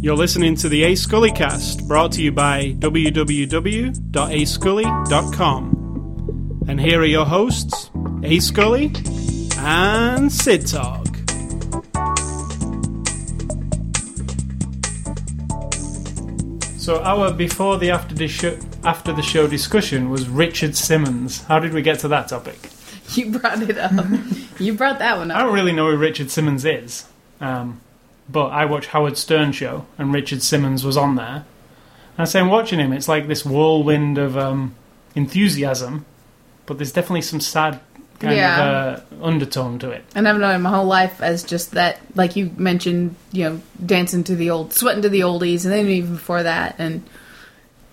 You're listening to the A Scully cast, brought to you by www.ascully.com. And here are your hosts, A Scully and Sid Talk. So our before the after the show after the show discussion was Richard Simmons. How did we get to that topic? You brought it up. you brought that one up. I don't really know who Richard Simmons is, um, but I watch Howard Stern show, and Richard Simmons was on there. And I say, I'm watching him. It's like this whirlwind of um, enthusiasm, but there's definitely some sad kind Yeah. of uh, undertone to it. And I've known him my whole life as just that, like you mentioned, you know, dancing to the old, sweating to the oldies, and then even before that. And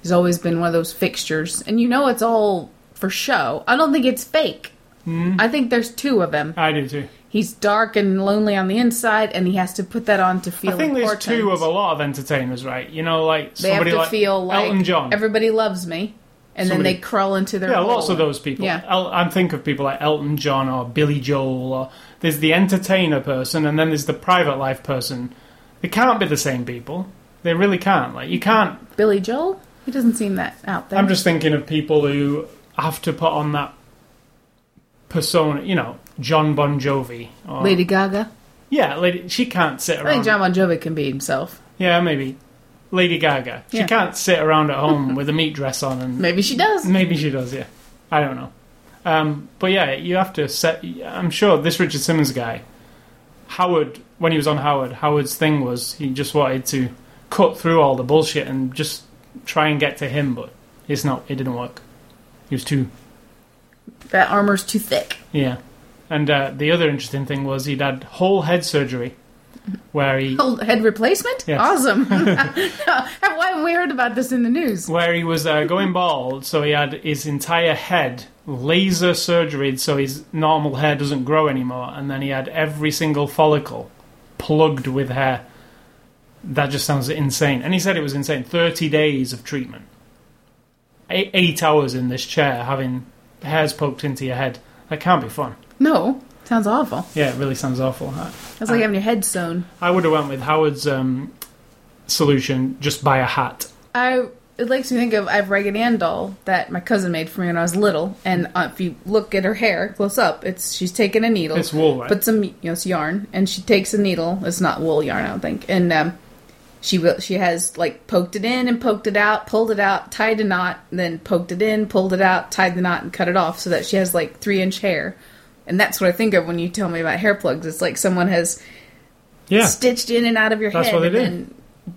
he's always been one of those fixtures. And you know it's all for show. I don't think it's fake. Hmm? I think there's two of him. I do too. He's dark and lonely on the inside, and he has to put that on to feel I think there's two of a lot of entertainers, right? You know, like They have somebody to like feel like Elton John. everybody loves me, and Somebody- then they crawl into their Yeah, lots of those people. Yeah. El- I think of people like Elton John or Billy Joel, or there's the entertainer person, and then there's the private life person. They can't be the same people. They really can't. Like you can't. Billy Joel. He doesn't seem that out there. I'm just thinking of people who have to put on that persona. You know, John Bon Jovi. Or, Lady Gaga. Yeah, lady. She can't sit I around. think John Bon Jovi can be himself. Yeah, maybe. Lady Gaga. She Yeah. can't sit around at home with a meat dress on and Maybe she does. Maybe she does, yeah. I don't know. Um, but yeah, you have to set. I'm sure this Richard Simmons guy, Howard, when he was on Howard, Howard's thing was he just wanted to cut through all the bullshit and just try and get to him, but it's not. It didn't work. He was too. That armor's too thick. Yeah. And uh, the other interesting thing was he'd had whole head surgery, where he Oh, head replacement? Yes. Awesome. Why haven't we heard about this in the news? where he was uh, going bald, so he had his entire head laser surgery, so his normal hair doesn't grow anymore, and then he had every single follicle plugged with hair. That just sounds insane. And he said it was insane. Thirty days of treatment, eight, eight hours in this chair, having hairs poked into your head. That can't be fun. No. Sounds awful. Yeah, it really sounds awful. I, That's like having your head sewn. I would have went with Howard's um, solution: just buy a hat. I it makes me think of I have Raggedy Ann doll that my cousin made for me when I was little, and uh, if you look at her hair close up, it's she's taking a needle, It's wool, right? put some you know it's yarn, and she takes a needle. It's not wool yarn, I don't think, and um, she will she has like poked it in and poked it out, pulled it out, tied a knot, then poked it in, pulled it out, tied the knot, and cut it off so that she has like three inch hair. And that's what I think of when you tell me about hair plugs. It's like someone has yeah, stitched in and out of your That's head and then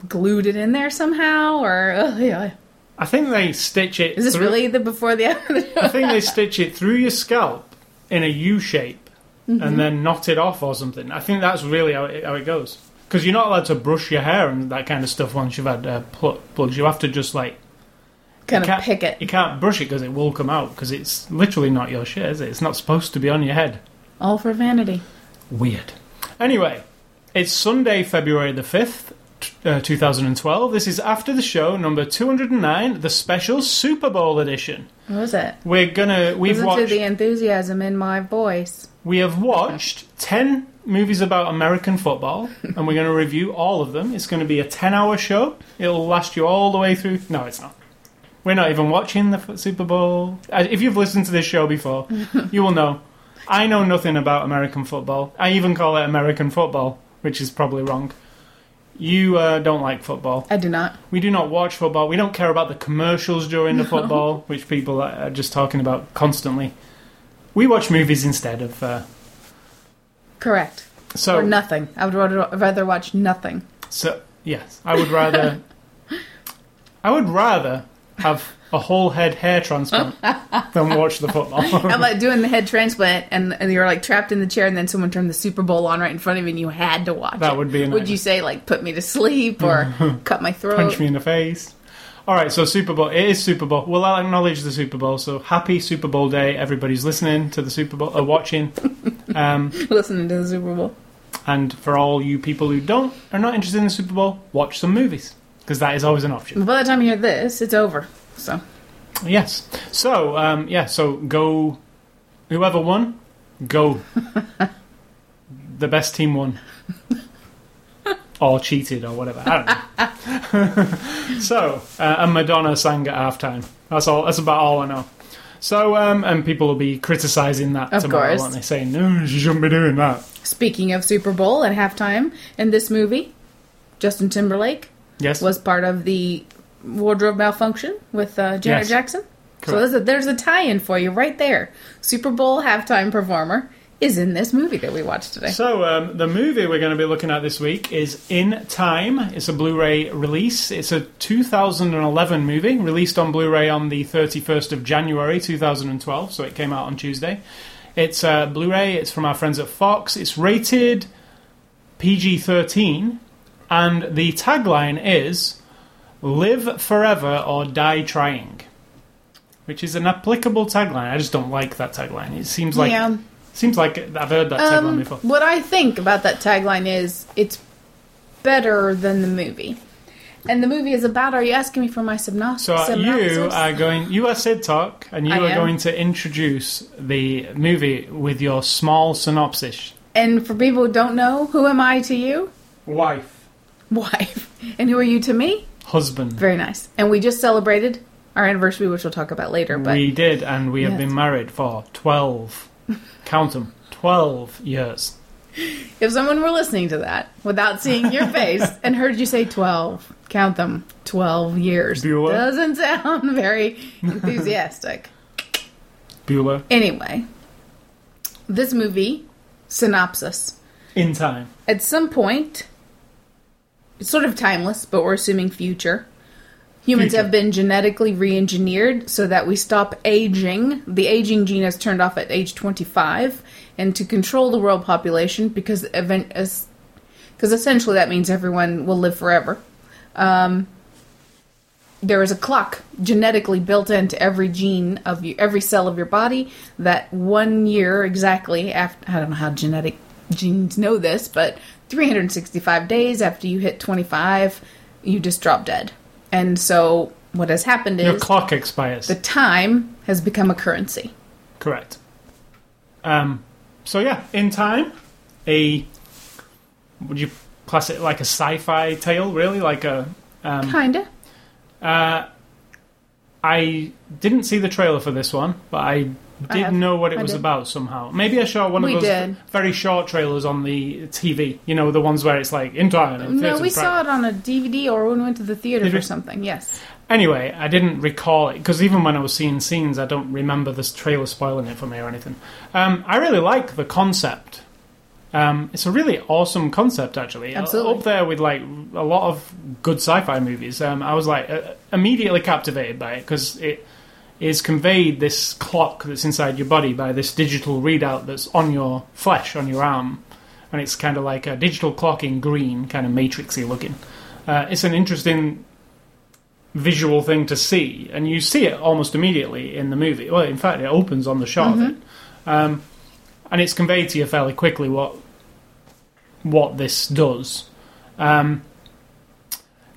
glued it in there somehow or oh, yeah. I think they stitch it. Is this through- really the before the after? I think they stitch it through your scalp in a U shape Mm-hmm. and then knot it off or something. I think that's really how it, how it goes. Because you're not allowed to brush your hair and that kind of stuff once you've had uh, pl- plugs. You have to just like kind of pick it. you can't brush it because it will come out because it's literally not your shit, is it? It's not supposed to be on your head. All for vanity. Weird. Anyway, it's Sunday, February the 5th, t- uh, 2012. This is after the show number 209, the special Super Bowl edition. What was it? We're gonna we've Listen watched to the enthusiasm in my voice. we have watched 10 movies about American football and we're going to review all of them. It's going to be a 10-hour show. It'll last you all the way through. No, it's not. We're not even watching the Super Bowl. Uh, If you've listened to this show before, you will know. I know nothing about American football. I even call it American football, which is probably wrong. You uh, don't like football. I do not. We do not watch football. We don't care about the commercials during the football, which people are just talking about constantly. We watch movies instead of. Uh, Correct. so or nothing. I would rather, rather watch nothing. So yes, I would rather. I would rather have a whole head hair transplant than watch the football. I'm like doing the head transplant and, and you're like trapped in the chair and then someone turned the Super Bowl on right in front of you and you had to watch That it? would be Would nightmare. you say like put me to sleep or cut my throat? Punch me in the face. All right, so Super Bowl. It is Super Bowl. We'll acknowledge the Super Bowl. So happy Super Bowl day! Everybody's listening to the Super Bowl, or watching. Um, Listening to the Super Bowl. and for all you people who don't are not interested in the Super Bowl, watch some movies because that is always an option. By the time you hear this, it's over. So Yes. So um, yeah. So go. Whoever won, go. the best team won. or cheated or whatever. I don't know. so, uh, and Madonna sang at halftime. That's all. That's about all I know. So, um, and people will be criticizing that Of tomorrow, course. won't they? Saying, no, she shouldn't be doing that. Speaking of Super Bowl at halftime in this movie, Justin Timberlake Yes. was part of the wardrobe malfunction with uh, Janet Yes. Jackson. So there's a, there's a tie-in for you right there. Super Bowl halftime performer is in this movie that we watched today. So, um, the movie we're going to be looking at this week is In Time. It's a Blu ray release. It's a 2011 movie, released on Blu ray on the 31st of January 2012, so it came out on Tuesday. It's uh, Blu ray, it's from our friends at Fox. It's rated PG 13, and the tagline is Live Forever or Die Trying. Which is an applicable tagline. I just don't like that tagline. It seems like yeah. seems like I've heard that tagline Um, before. what I think about that tagline is it's better than the movie. And the movie is about. Are you asking me for my synopsis? So uh, you are going. You are Sid Talk, and you I are am. going to introduce the movie with your small synopsis. And for people who don't know, who am I to you? Wife, Wife. And who are you to me? husband. Very nice. And we just celebrated our anniversary, which we'll talk about later. But we did, and we have been married for twelve. count them, twelve years. if someone were listening to that without seeing your face and heard you say 12, count them 12 years. Bueller. Doesn't sound very enthusiastic. Bueller Anyway, this movie, synopsis. in time. At some point, it's sort of timeless, but we're assuming future. Humans Future. have been genetically re engineered so that we stop aging. The aging gene is turned off at age 25. And to control the world population, because event as because essentially that means everyone will live forever. Um, there is a clock genetically built into every gene of you, every cell of your body that one year exactly after I don't know how genetic genes know this, but 365 days after you hit 25, you just drop dead. And so what has happened is Your clock expires. the time has become a currency. Correct. Um. So yeah, in time, a would you class it like a sci-fi tale? Really, like a um, Kinda. Uh, I didn't see the trailer for this one, but I I did have. know what it I was did. about somehow. Maybe I saw one of We those did. very short trailers on the TV. You know, the ones where it's like in time. No, theatre we saw it on a DVD or when we went to the theater Did for something. Yes. Anyway, I didn't recall it because even when I was seeing scenes, I don't remember this trailer spoiling it for me or anything. Um, I really like the concept. Um, it's a really awesome concept, actually. Absolutely. Up there with like a lot of good sci-fi movies. Um, I was like uh, immediately captivated by it because it is conveyed this clock that's inside your body by this digital readout that's on your flesh, on your arm, and it's kind of like a digital clock in green, kind of matrixy looking. Uh, it's an interesting visual thing to see, and you see it almost immediately in the movie. Well, in fact, it opens on the shot of it, um, and it's conveyed to you fairly quickly what what this does. Um,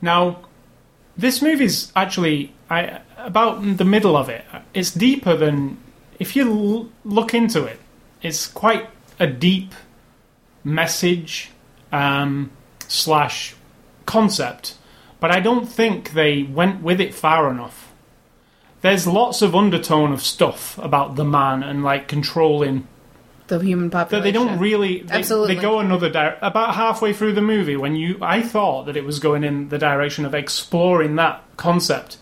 now, this movie's actually I, about the middle of it. It's deeper than if you l- look into it. It's quite a deep message um, slash concept, but I don't think they went with it far enough. There's lots of undertone of stuff about the man and like controlling The human population. that they don't really they, Absolutely. they go another di- about halfway through the movie when you I thought that it was going in the direction of exploring that concept.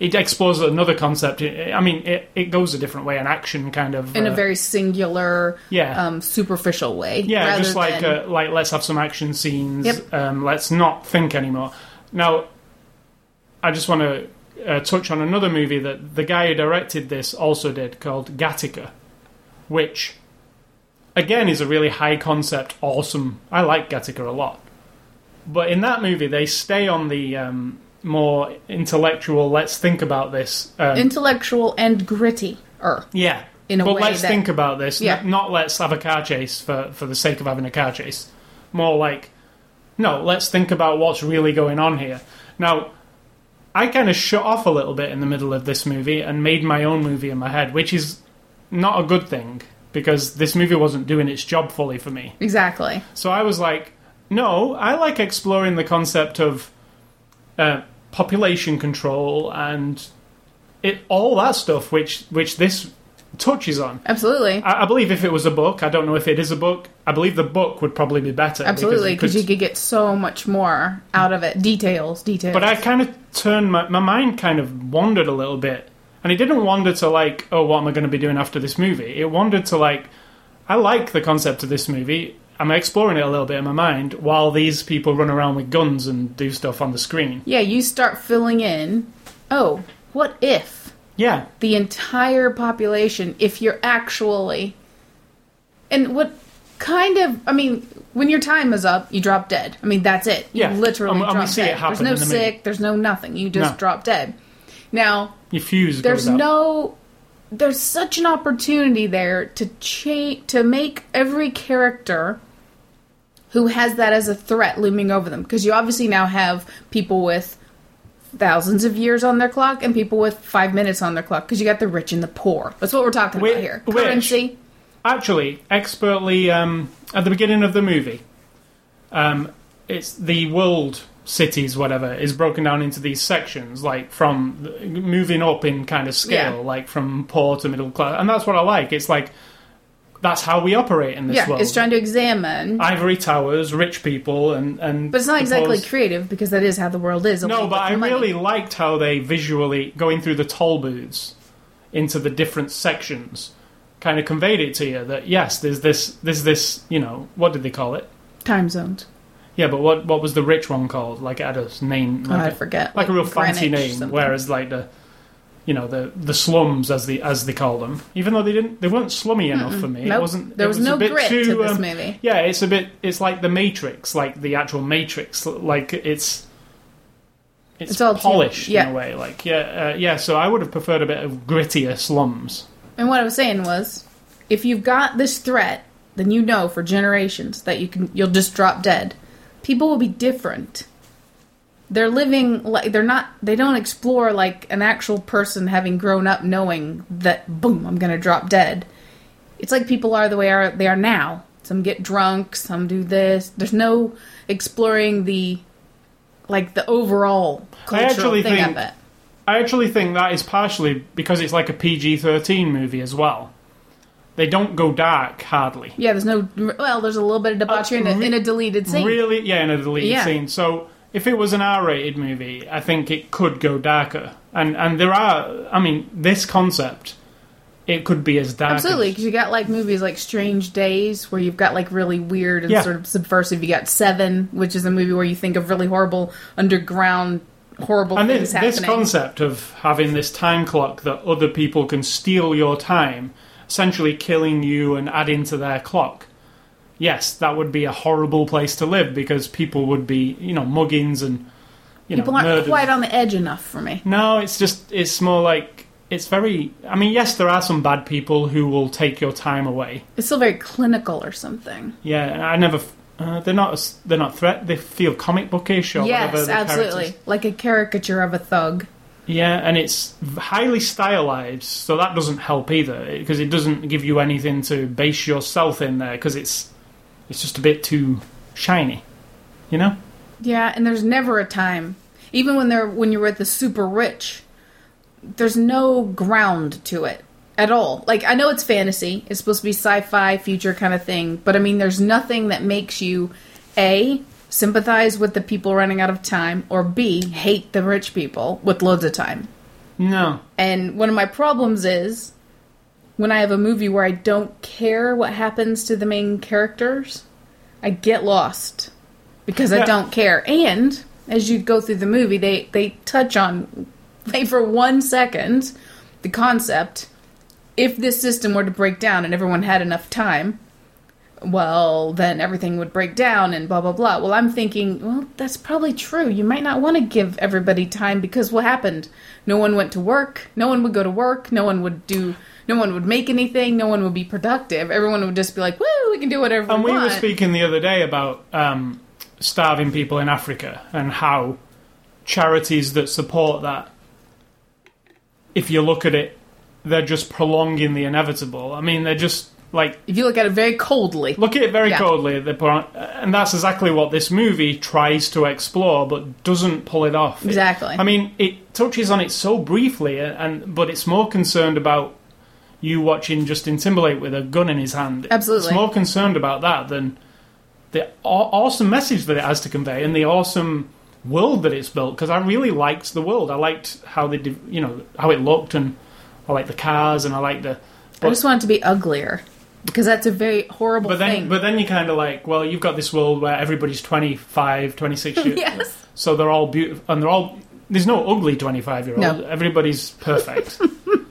It explores another concept. I mean, it, it goes a different way, an action kind of in a uh, very singular, yeah um, superficial way. yeah, just like than, uh, like let's have some action scenes. Yep. Um, let's not think anymore. Now, I just want to uh, touch on another movie that the guy who directed this also did called Gattaca, which again is a really high concept, awesome. I like Gattaca a lot, but in that movie they stay on the um, more intellectual. Let's think about this. Um, intellectual and gritty. Er, yeah. in a but way let's that- think about this. Yeah. N- not let's have a car chase for, for the sake of having a car chase. More like, no, let's think about what's really going on here. Now, I kind of shut off a little bit in the middle of this movie and made my own movie in my head, which is not a good thing because this movie wasn't doing its job fully for me. exactly. So I was like, No, I like exploring the concept of uh, population control and it all that stuff, which which this touches on. Absolutely. I, I believe if it was a book, I don't know if it is a book. I believe the book would probably be better. Absolutely, because you could get so much more out of it. Details, details. But I kind of turned my my mind kind of wandered a little bit, and it didn't wander to like, oh, what am I going to be doing after this movie? It wandered to like, I like the concept of this movie. I'm exploring it a little bit in my mind while these people run around with guns and do stuff on the screen. yeah, you start filling in. Oh, what if Yeah, the entire population, if you're actually, and what kind of? I mean, when your time is up, you drop dead. I mean, that's it. You Yeah, literally and- and drop see it dead. happen there's no in the movie. sick. There's no nothing. You just No. drop dead. Now, your fuse there's no there's such an opportunity there to cha- to make every character who has that as a threat looming over them. Because you obviously now have people with thousands of years on their clock and people with five minutes on their clock because you got the rich and the poor. That's what we're talking about here. which- currency. Actually, expertly um, at the beginning of the movie, um, it's the world cities, whatever, is broken down into these sections, like from moving up in kind of scale, Yeah. like from poor to middle class, and that's what I like. It's like that's how we operate in this yeah world. it's trying to examine Ivory towers, rich people, and and but it's not exactly creative because that is how the world is No, but I money. really liked how they visually going through the toll booths into the different sections kind of conveyed it to you that yes, there's this, there's this, you know, what did they call it? time zones Yeah, but what what was the rich one called? Like it had a name, oh, like, I a, forget like a real fancy name. Whereas like the, you know, the the slums as the as they call them, even though they didn't, they weren't slummy enough for me. It wasn't. there was, a no grit too, to this um, movie yeah, it's a bit. It's like the Matrix, like the actual Matrix. Like it's it's, It's all too- polished yeah. in a way. Like yeah, uh, yeah. So I would have preferred a bit of grittier slums. And what I was saying was, if you've got this threat, then you know for generations that you can you'll just drop dead. People will be different. They're living like they're not. They don't explore like an actual person having grown up knowing that boom, I'm gonna drop dead. It's like people are the way are they are now. Some get drunk, some do this. There's no exploring the like the overall I cultural actually thing think- of it. I actually think that is partially because it's like a PG thirteen movie as well. They don't go dark hardly. Yeah, there's no. Well, there's a little bit of debauchery in, a, uh, in a deleted scene. Really, yeah, in a deleted Yeah. scene. So if it was an R-rated movie, I think it could go darker. And and there are, I mean, this concept, it could be as dark. Absolutely, because you got like movies like Strange Days, where you've got like really weird and Yeah. sort of subversive. You got Seven, which is a movie where you think of really horrible underground, horrible and things this, this concept of having this time clock that other people can steal your time, essentially killing you and adding to their clock. Yes, that would be a horrible place to live because people would be, you know, muggings and you People know, aren't murders. quite on the edge enough for me. No, it's just it's more like it's very. I mean, yes, there are some bad people who will take your time away. It's still very clinical or something. Yeah, and I never. Uh, they're not. They're not threat. They feel comic bookish or whatever. yes, absolutely, characters- like a caricature of a thug. Yeah, and it's highly stylized, so that doesn't help either because it doesn't give you anything to base yourself in there because it's it's just a bit too shiny, you know. Yeah, and there's never a time, even when they're when you're with the super rich, there's no ground to it at all. Like I know it's fantasy, it's supposed to be sci-fi future kind of thing, but I mean there's nothing that makes you a sympathize with the people running out of time or b hate the rich people with loads of time. No, And one of my problems is when I have a movie where I don't care what happens to the main characters, I get lost because I don't care. And as you go through the movie, they they touch on they for one second the concept if this system were to break down and everyone had enough time, well, then everything would break down and blah blah blah. Well, I'm thinking, well, that's probably true. You might not want to give everybody time because what happened? No one went to work. No one would go to work. No one would do. No one would make anything. No one would be productive. Everyone would just be like, "Woo, we can do whatever and we we want." were speaking the other day about um, starving people in Africa and how charities that support that, if you look at it, they're just prolonging the inevitable. I mean, they're just like if you look at it very coldly, look at it very Yeah. coldly. They're and that's exactly what this movie tries to explore, but doesn't pull it off. It- Exactly. I mean, it touches on it so briefly, and but it's more concerned about you watching Justin Timberlake with a gun in his hand. Absolutely. it's more concerned about that than the aw- awesome message that it has to convey and the awesome world that it's built. Because I really liked the world. I liked how they, you know, how it looked, and I liked the cars, and I liked the. I just want it to be uglier because that's a very horrible But then, thing. but then you kind of like, well, you've got this world where everybody's 25, 26 years, yes. so they're all beautiful, and they're all. There's no ugly 25 year old. No. Everybody's perfect,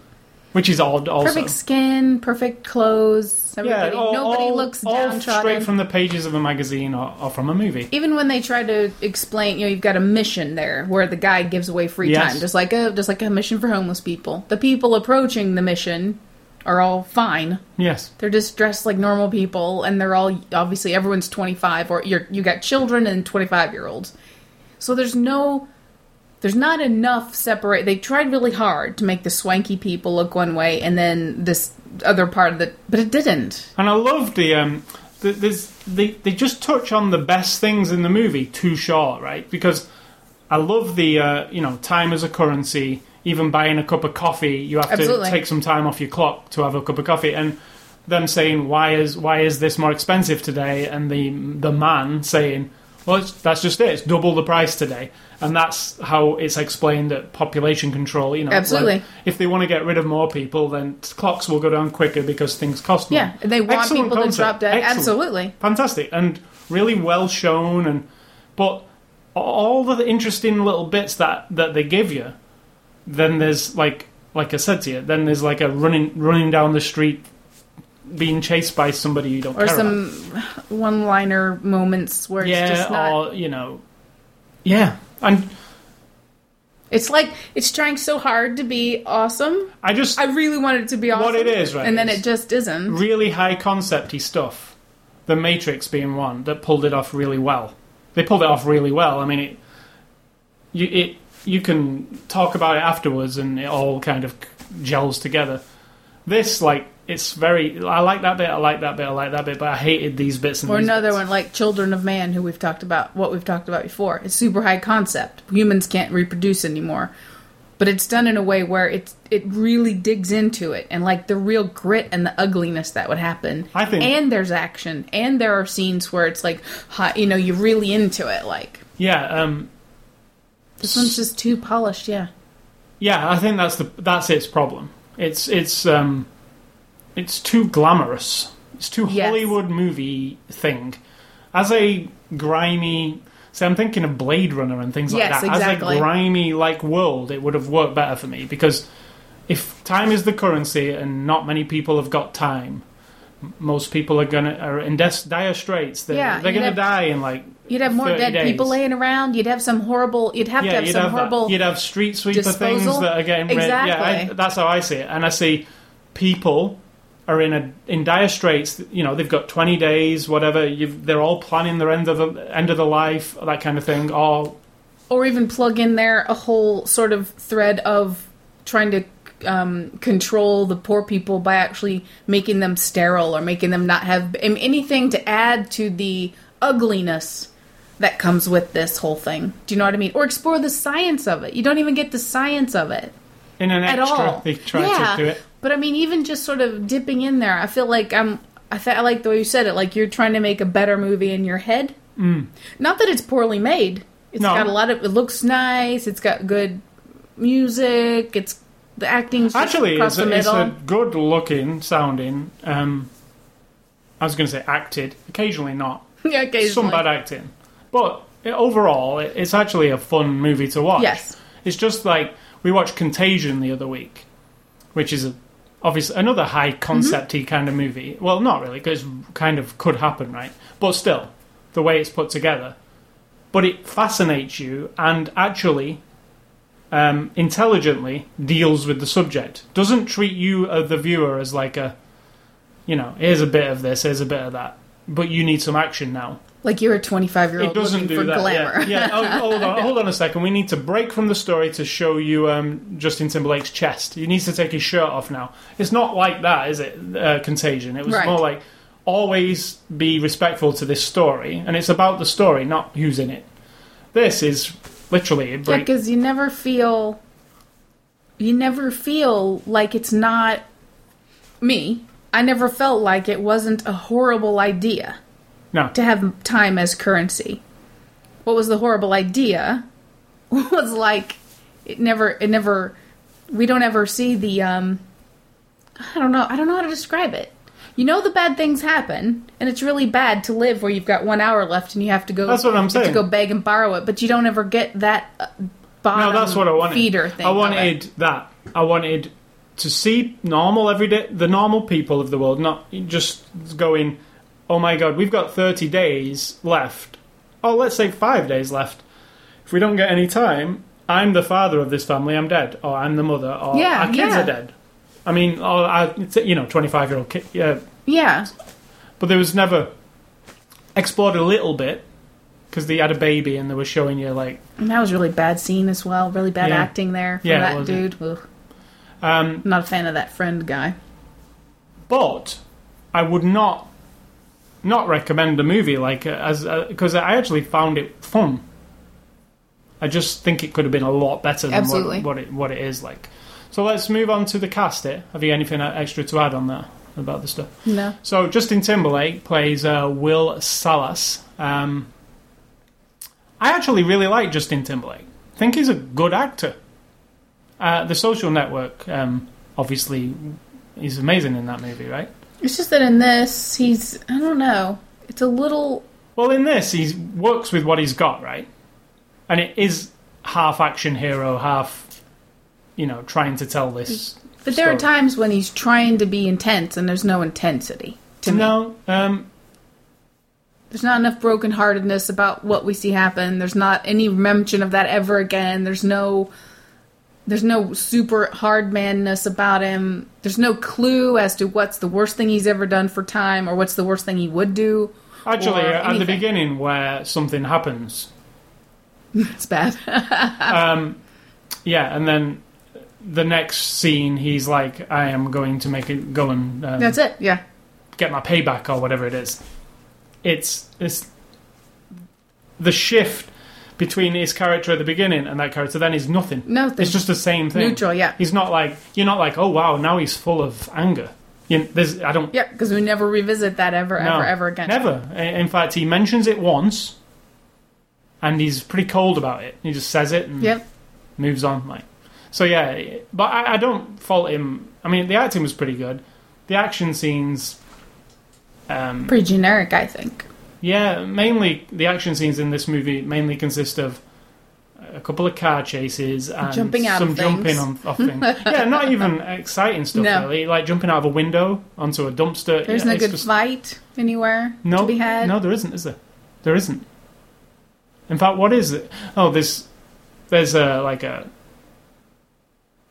which is odd. Also, Perfect skin, perfect clothes. Everybody, all- nobody all- looks all downtrodden. straight from the pages of a magazine or, or from a movie. Even when they try to explain, you know, you've got a mission there where the guy gives away free Yes. time, just like a just like a mission for homeless people. The people approaching the mission are all fine. Yes, They're just dressed like normal people, and they're all obviously everyone's twenty five, or you're you got children and twenty five year olds. So there's no, there's not enough separate. They tried really hard to make the swanky people look one way, and then this other part of the, but it didn't. and I loved the um. The, there's, they they just touch on the best things in the movie too short, right? Because I love the uh, you know time as a currency. Even buying a cup of coffee, you have Absolutely. to take some time off your clock to have a cup of coffee, and them saying why is why is this more expensive today, and the the man saying, well, that's just it, it's double the price today, and that's how it's explained that population control. You know, Absolutely. like, if they want to get rid of more people, then clocks will go down quicker because things cost more. Yeah, they want Excellent people to drop dead. Excellent. Absolutely. fantastic and really well shown and but all the interesting little bits that that they give you then there's like like i said to you then there's like a running running down the street being chased by somebody you don't Or some one liner moments where about. it's yeah just not. or you know yeah and It's like it's trying so hard to be awesome. i just I really wanted it to be awesome. What it is, right, And then it just isn't. really high concepty stuff. The Matrix being one that pulled it off really well. They pulled it off really well. I mean, it you it you can talk about it afterwards, and it all kind of gels together. This like it's very. I like that bit. I like that bit. I like that bit. But I hated these bits. And Or these another bits. one like Children of Man, who we've talked about, what we've talked about before. It's super high concept. Humans can't reproduce anymore, but it's done in a way where it's it really digs into it and like the real grit and the ugliness that would happen. I think- and there's action, and there are scenes where it's like, hot, you know, you're really into it. Like Yeah. Um. this one's just too polished. Yeah, Yeah. I think that's the that's its problem. It's it's um. It's too glamorous. It's too Yes. Hollywood movie thing. As a grimy, see, I'm thinking of Blade Runner and things Yes, like that. exactly. As a grimy like world, it would have worked better for me because if time is the currency and not many people have got time, most people are gonna are in des- dire straits. They're, Yeah, they're gonna have- die in like you'd have more dead days. people laying around. You'd have some horrible. You'd have to have some have horrible. that. You'd have street sweeper things that are getting rid. Yeah, I, Exactly. that's how I see it. And I see people are in a in dire straits. You know, they've got twenty days, whatever. You've, they're all planning their end of the end of the life, that kind of thing. Or or even plug in there a whole sort of thread of trying to um, control the poor people by actually making them sterile or making them not have anything to add to the ugliness that comes with this whole thing. Do you know what I mean? Or explore the science of it. You don't even get the science of it in an at all. they try yeah, to do it. But I mean, even just sort of dipping in there, I feel like I'm. I, th- I like the way you said it. Like you're trying to make a better movie in your head. Mm. Not that it's poorly made. It's No. got a lot of. It looks nice. It's got good music. It's the acting's just Actually, it's a, it's a good looking sounding. Um, I was going to say acted, occasionally not. yeah, occasionally. Some bad acting, but overall, it, it's actually a fun movie to watch. Yes. It's just like we watched Contagion the other week, which is a, obviously another high concepty kind of movie. Well, not really, because kind of could happen, right? But still, the way it's put together. But it fascinates you and actually um, intelligently deals with the subject. Doesn't treat you, uh, the viewer, as like a, you know, here's a bit of this, here's a bit of that. But you need some action now. Like you're a 25 year old looking for that. glamour. Yeah, yeah. Oh, hold on, hold on a second. We need to break from the story to show you um, Justin Timberlake's chest. He needs to take his shirt off now. It's not like that, is it? Uh, Contagion. It was Right. more like, always be respectful to this story, and it's about the story, not who's in it. This is literally a Yeah, break. because you never feel, you never feel like it's not me. I never felt like it wasn't a horrible idea no, to have time as currency. What was the horrible idea? Was like it never, it never. We don't ever see the. um I don't know. I don't know how to describe it. You know the bad things happen, and it's really bad to live where you've got one hour left and you have to go. That's what I'm saying. To go beg and borrow it, but you don't ever get that uh, bottom no, that's what I wanted. feeder thing. I wanted that. I wanted to see normal everyday, the normal people of the world, not just going, "Oh my God, we've got 30 days left." Oh, let's say five days left. If we don't get any time, I'm the father of this family. I'm dead, or I'm the mother, or Yeah, our kids yeah. are dead. I mean, or I, you know, 25 year old kid. Yeah, Yeah, but there was never explored a little bit because they had a baby and they were showing you like and that was a really bad scene as well. Really bad Yeah. acting there from Yeah, that dude. Um, not a fan of that friend guy. but I would not not recommend a movie like uh, as because I actually found it fun. I just think it could have been a lot better than what, what it what it is like. So let's move on to the cast. It have you anything extra to add on that about the stuff? No, So Justin Timberlake plays uh, Will Salas. Um, I actually really like Justin Timberlake. I think he's a good actor. Uh, the Social Network, um, obviously, he's amazing in that movie, right? It's just that in this he's I don't know. It's a little Well, in this, he works with what he's got, right? And it is half action hero, half, you know, trying to tell this. But there are times when he's trying to be intense and there's no intensity to me. No, um, There's not enough brokenheartedness about what we see happen. There's not any mention of that ever again. There's no there's no super hard manness about him. There's no clue as to what's the worst thing he's ever done for time or what's the worst thing he would do. actually, at the beginning where something happens, It's bad. um, yeah, and then the next scene, he's like, "I am going to make it go and um, That's it. Yeah. get my payback or whatever it is." It's it's the shift between his character at the beginning and that character then is nothing. Nothing. It's just the same thing. Neutral, yeah. He's not like you're not like, oh wow, now he's full of anger. You there's I don't Yeah, because we never revisit that ever, no, ever, ever again. Never. In fact, he mentions it once, and he's pretty cold about it. He just says it and Yep. moves on. Like so, yeah. But I, I don't fault him. I mean, the acting was pretty good. The action scenes, um, Pretty generic, I think. Yeah, mainly the action scenes in this movie mainly consist of a couple of car chases and Jumping out some of jumping on off things. yeah, not even exciting stuff No. really, like jumping out of a window onto a dumpster. There's yeah, no good just- fight anywhere no, to be had. No, there isn't, is there? There isn't. In fact, what is it? Oh, there's there's a like a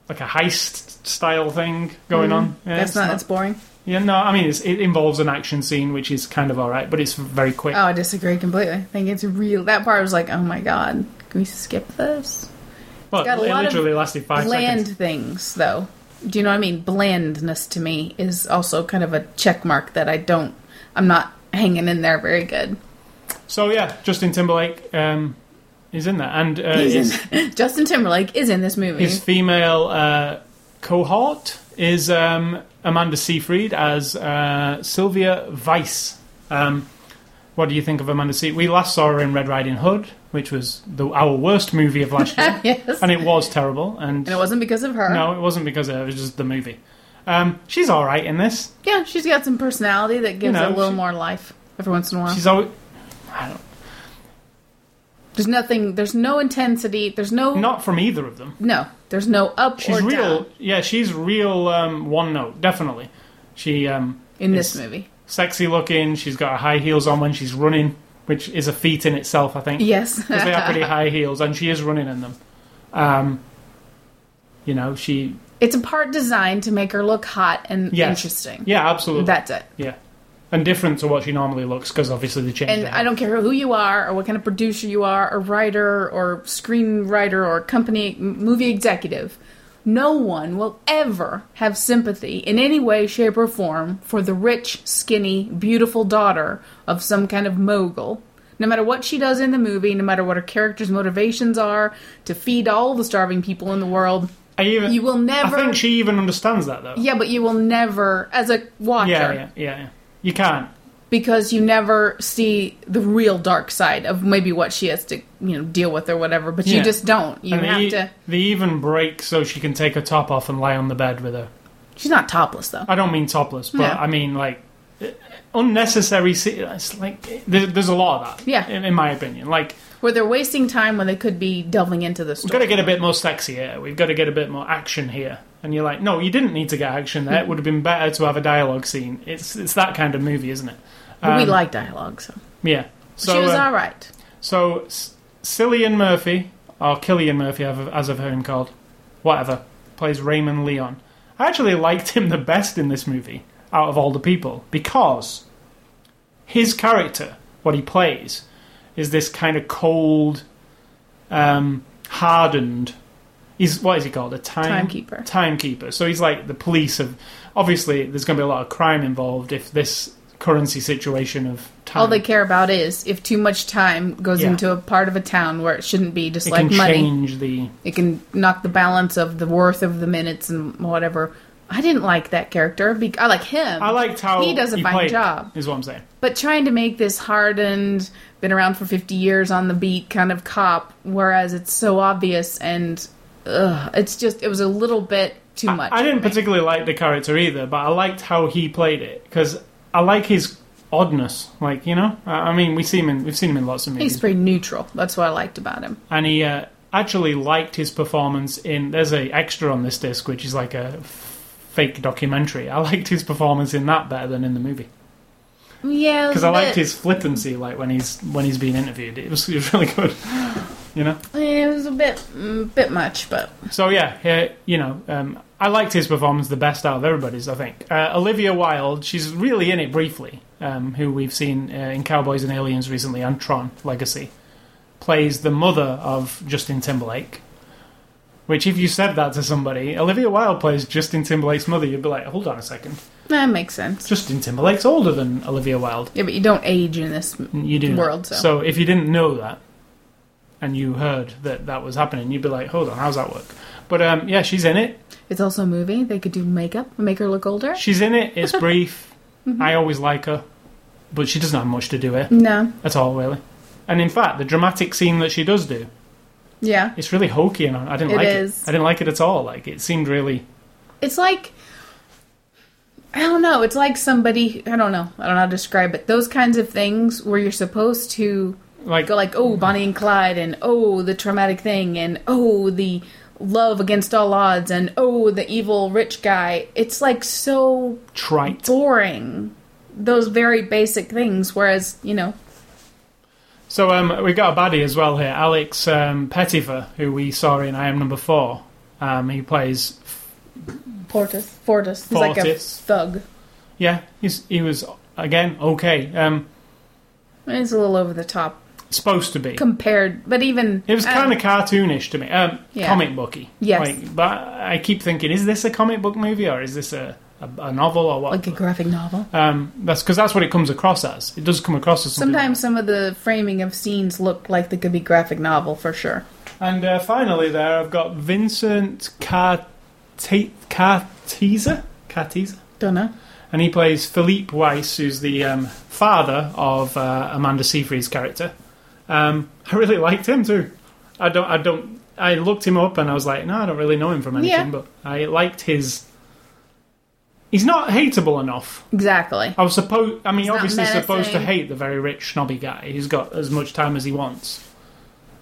like a heist style thing going hmm. on. Yeah. That's it's not, That's boring. Yeah, no, I mean it's, it involves an action scene, which is kind of all right, but it's very quick. Oh, I disagree completely. I think it's real. That part was like, oh my god, can we skip this? well, it's got a it lot of literally lasted five Bland seconds. things, though. Do you know what I mean? Blandness to me is also kind of a check mark that I don't. I'm not hanging in there very good. So yeah, Justin Timberlake um, is in that, and uh, He's his, in- Justin Timberlake is in this movie. his female uh, cohort is um, Amanda Seyfried as uh, Sylvia Weiss. Um, what do you think of Amanda Seyfried? We last saw her in Red Riding Hood, which was the, our worst movie of last year, yes, and it was terrible. And, and it wasn't because of her. no, it wasn't because of her; it was just the movie. Um, she's all right in this. Yeah, she's got some personality that gives know, it a little she- more life every once in a while. She's always. I don't, There's nothing. There's no intensity. There's no. not from either of them. No. There's no up She's real. down Yeah, she's real. Um, one note, definitely. She um, in this movie. sexy looking. She's got her high heels on when she's running, which is a feat in itself, I think. Yes. because they are pretty high heels, and she is running in them. Um, you know, she. it's a part designed to make her look hot and Yes. interesting. Yeah, absolutely. That's it. yeah, and different to what she normally looks because obviously they changed. And. I don't care who you are, or what kind of producer you are, or writer, or screenwriter, or company movie executive. no one will ever have sympathy in any way, shape, or form for the rich, skinny, beautiful daughter of some kind of mogul. No matter what she does in the movie, no matter what her character's motivations are to feed all the starving people in the world, I even, you will never. I think she even understands that though. yeah, but you will never, as a watcher, yeah, yeah, yeah. yeah. You can't. because you never see the real dark side of maybe what she has to, you know, deal with or whatever. But you just don't. You and have they, to. they even break so she can take her top off and lie on the bed with her. She's not topless though. I don't mean topless, but Yeah. I mean like unnecessary. It's like there's a lot of that. Yeah. in, in my opinion, like Where they're wasting time when they could be delving into the story. we've got to get a bit more sexy here. We've got to get a bit more action here. And you're like, no, you didn't need to get action there. It would have been better to have a dialogue scene. It's it's that kind of movie, isn't it? But we Um, like dialogue, so, Yeah. So she was uh, all right. So, S- Cillian Murphy, or Killian Murphy, as as I've heard him called, whatever, plays Raymond Leon. I actually liked him the best in this movie out of all the people because his character, what he plays, is this kind of cold, um, hardened. He's what is he called? A time Timekeeper. Timekeeper. So he's like the police of. Obviously, there's going to be a lot of crime involved if this currency situation of time. All they care about is if too much time goes Yeah. into a part of a town where it shouldn't be, just it like can money. change the It can knock the balance of the worth of the minutes and whatever. I didn't like that character. I like him. I liked how he does a fine job. Is what I'm saying. But trying to make this hardened, been around for 50 years on the beat kind of cop, whereas it's so obvious and ugh, it's just, it was a little bit too much. I, I didn't particularly like the character either, but I liked how he played it because I like his oddness. Like you know, I, I mean, we see him in we've seen him in lots of movies, He's pretty neutral. That's what I liked about him. and he uh, actually liked his performance in. There's a extra on this disc which is like a fake documentary. I liked his performance in that better than in the movie Yeah, because I liked bit- his flippancy, like when he's when he's being interviewed. It was, it was really good. You know. It was a bit, mm, bit much, but So yeah, uh, you know, um, I liked his performance the best out of everybody's. I think uh, Olivia Wilde, she's really in it briefly. Um, who we've seen uh, in Cowboys and Aliens recently and Tron Legacy, plays the mother of Justin Timberlake. Which, if you said that to somebody, Olivia Wilde plays Justin Timberlake's mother, you'd be like, "Hold on a second, that makes sense. Justin Timberlake's older than Olivia Wilde." Yeah, but you don't age in this. You do. World, so. if you didn't know that, and you heard that that was happening, you'd be like, "Hold on, how's that work?" But um, yeah, she's in it. It's also a movie. They could do makeup make her look older. She's in it. It's brief. Mm-hmm. I always like her, but she doesn't have much to do here No. at all, really. And in fact, the dramatic scene that she does do, Yeah. it's really hokey, and I didn't It like is. it. I didn't like it at all. Like it seemed really. It's like I don't know. It's like somebody I don't know. I don't know how to describe it. Those kinds of things where you're supposed to Like go like, oh, Bonnie and Clyde, and oh, the traumatic thing, and oh, the love against all odds, and oh, the evil rich guy. It's like so trite. boring. Those very basic things. Whereas you know, So um, we've got a baddie as well here, Alex um, Pettyfer, who we saw in I Am Number Four. Um, he plays Fortis, Fortis, he's like a thug. Yeah, he's he was again okay. Um, It's a little over the top supposed to be. compared, but even It was uh, kind of cartoonish to me, um, Yeah. comic booky. Yes. Like, but I keep thinking, is this a comic book movie or is this a, a, a novel or what? like a graphic novel. um, that's because that's what it comes across as. It does come across as something. Sometimes some of the framing of scenes look like they could be graphic novel for sure. And uh, finally, there I've got Vincent Carte- Cartiza, Cartiza, Don't know. and he plays Philippe Weiss, who's the um, father of uh, Amanda Seyfried's character. Um, I really liked him too. I don't. I don't. I looked him up and I was like, no, I don't really know him from anything, Yeah. but I liked his. He's not hateable enough. Exactly. I was supposed. I mean, He's obviously supposed to hate the very rich snobby guy He's got as much time as he wants.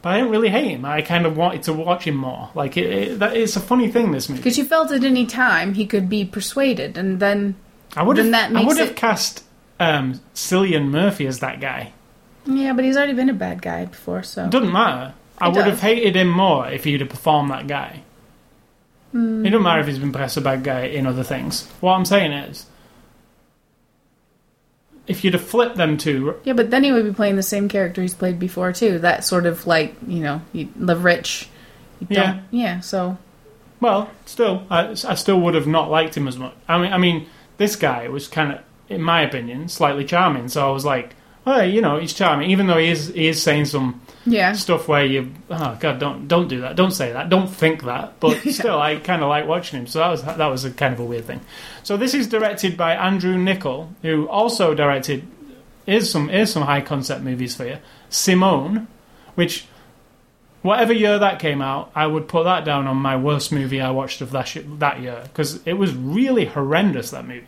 But I didn't really hate him. I kind of wanted to watch him more. Like it, it, that, it's a funny thing. This movie. Because you felt at any time he could be persuaded, and then I would have. That I would have it- cast um, Cillian Murphy as that guy. yeah, but he's already been a bad guy before, so It doesn't matter. I would does. have hated him more if he'd have performed that guy. It doesn't matter if he's been pressed a bad guy in other things. What I'm saying is, if you'd have flipped them two, yeah, but then he would be playing the same character he's played before too. That sort of like you know, you live rich. You Yeah. don't, yeah. So Well, still, I, I still would have not liked him as much. I mean, I mean, this guy was kind of, in my opinion, slightly charming. So I was like, well, you know, he's charming, even though he is he is saying some Yeah. stuff where you, oh god, don't don't do that, don't say that, don't think that. But still, I kind of like watching him. So that was that was a kind of a weird thing. So this is directed by Andrew Niccol, who also directed. is some here's some high concept movies for you. Simone, which whatever year that came out, I would put that down on my worst movie I watched of that sh- that year because it was really horrendous. That movie,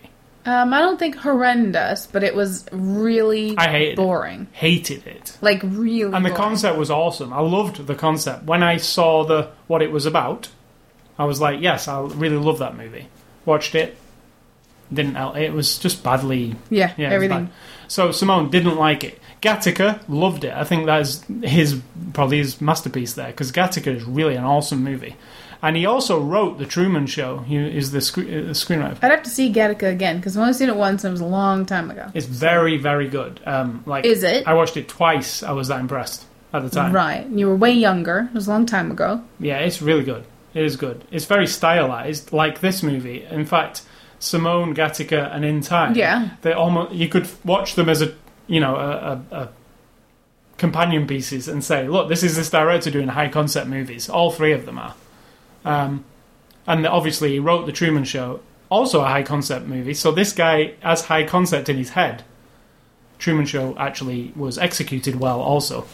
Um, I don't think horrendous, but it was really I hated it. boring. hated it. Like really. and the boring. concept was awesome. I loved the concept. When I saw the what it was about, I was like, yes, I really love that movie. Watched it, didn't. It was just badly. Yeah, Yeah, everything. bad. So Simone didn't like it. Gattaca loved it. I think that's his probably his masterpiece there because Gattaca is really an awesome movie. And he also wrote The Truman Show. He is the, scre- uh, screenwriter. I'd have to see Gattaca again because I've only seen it once and it was a long time ago. It's very, very good. Um, like Is it? I watched it twice. I was that impressed at the time. Right. You were way younger. It was a long time ago. Yeah, it's really good. It is good. It's very stylized, like this movie. In fact, Simone Gattaca and In Time. Yeah. they almost you could watch them as a you know a, a, a companion pieces and say, look, this is this director doing high concept movies. All three of them are. Um, and obviously, he wrote The Truman Show, also a high concept movie. So this guy has high concept in his head. Truman Show actually was executed well, also,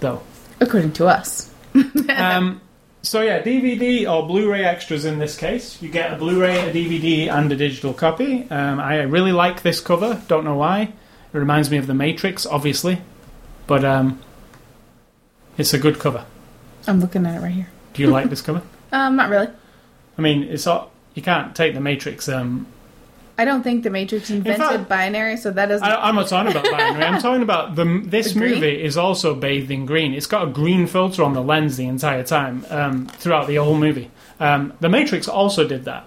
though. According to us. Um, so yeah, DVD or Blu-ray extras in this case. You get a Blu-ray, a DVD, and a digital copy. Um, I really like this cover. Don't know why. It reminds me of The Matrix, obviously, but um, it's a good cover. I'm looking at it right here. Do you like this cover? Um, not really. I mean, it's all, you can't take The Matrix. Um, I don't think the Matrix invented fact- binary, so that doesn't. I, I'm not talking about binary. I'm talking about the this The movie is also bathed in green. It's got a green filter on the lens the entire time um, throughout the whole movie. Um, the Matrix also did that.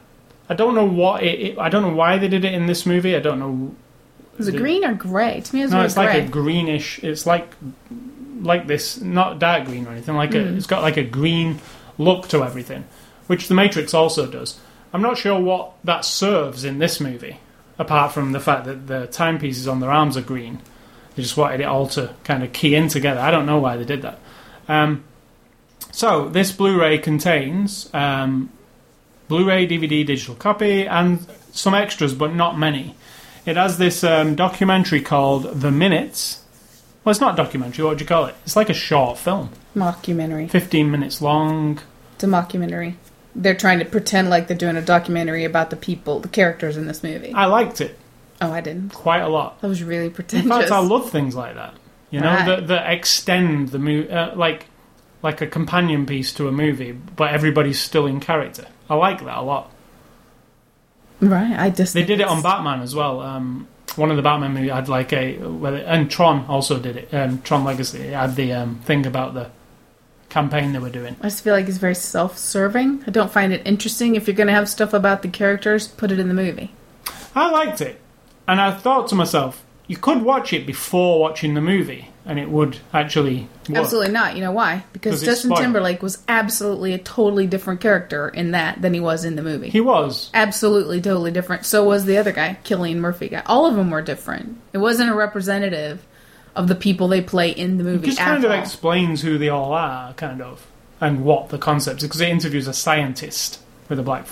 I don't know what it, it. I don't know why they did it in this movie. I don't know. was it green or gray? To me, it No, it's like a greenish. It's like like this, not dark green or anything. Like a, Mm. it's got like a green look to everything, which the Matrix also does. I'm not sure what that serves in this movie, apart from the fact that the timepieces on their arms are green. They just wanted it all to kind of key in together. I don't know why they did that. Um, so this Blu-ray contains um, Blu-ray, DVD, digital copy, and some extras, but not many. It has this um, documentary called The Minutes. Well, it's not a documentary. What would you call it? It's like a short film, mockumentary. 15 minutes long. It's a mockumentary. They're trying to pretend like they're doing a documentary about the people, the characters in this movie. I liked it oh, I didn't. quite a lot. That was really pretentious. In fact, I love things like that. You know, Right. that that extend the movie, uh, like like a companion piece to a movie, but everybody's still in character. I like that a lot. right. I just They think did it it's- on Batman as well. Um, one of the Batman movies had like a, and Tron also did it. Um, Tron Legacy it had the um, thing about the campaign they were doing. I just feel like it's very self-serving. I don't find it interesting. If you're going to have stuff about the characters, put it in the movie. I liked it, and I thought to myself, you could watch it before watching the movie, and it would actually work. Absolutely not. You know why? Because Justin. Timberlake was absolutely a totally different character in that than he was in the movie. He was. absolutely totally different. So was the other guy, Cillian Murphy guy. All of them were different. It wasn't a representative of the people they play in the movie. It just kind of all. explains who they all are, kind of, and what the concept is, because it interviews a scientist with a black,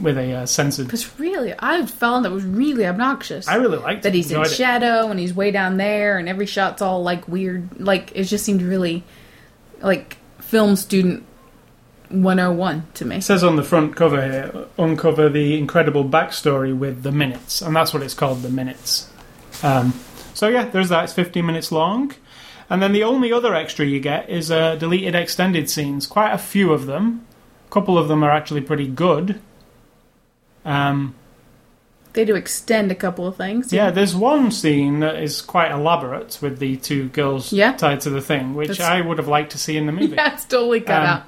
with a uh, censored. Because really, I found that was really obnoxious. I really liked that it. he's in enjoyed it. shadow and he's way down there, and every shot's all like weird. Like it just seemed really like film student 101 to me. It says on the front cover here, uncover the incredible backstory with the minutes, and that's what it's called, the minutes. Um, so yeah, there's that. It's 15 minutes long, and then the only other extra you get is uh, deleted extended scenes. Quite a few of them. A couple of them are actually pretty good. Um, They do extend a couple of things. yeah, there's one scene that is quite elaborate with the two girls Yeah. tied to the thing, which That's- I would have liked to see in the movie. Yeah, it's totally cut Um, out.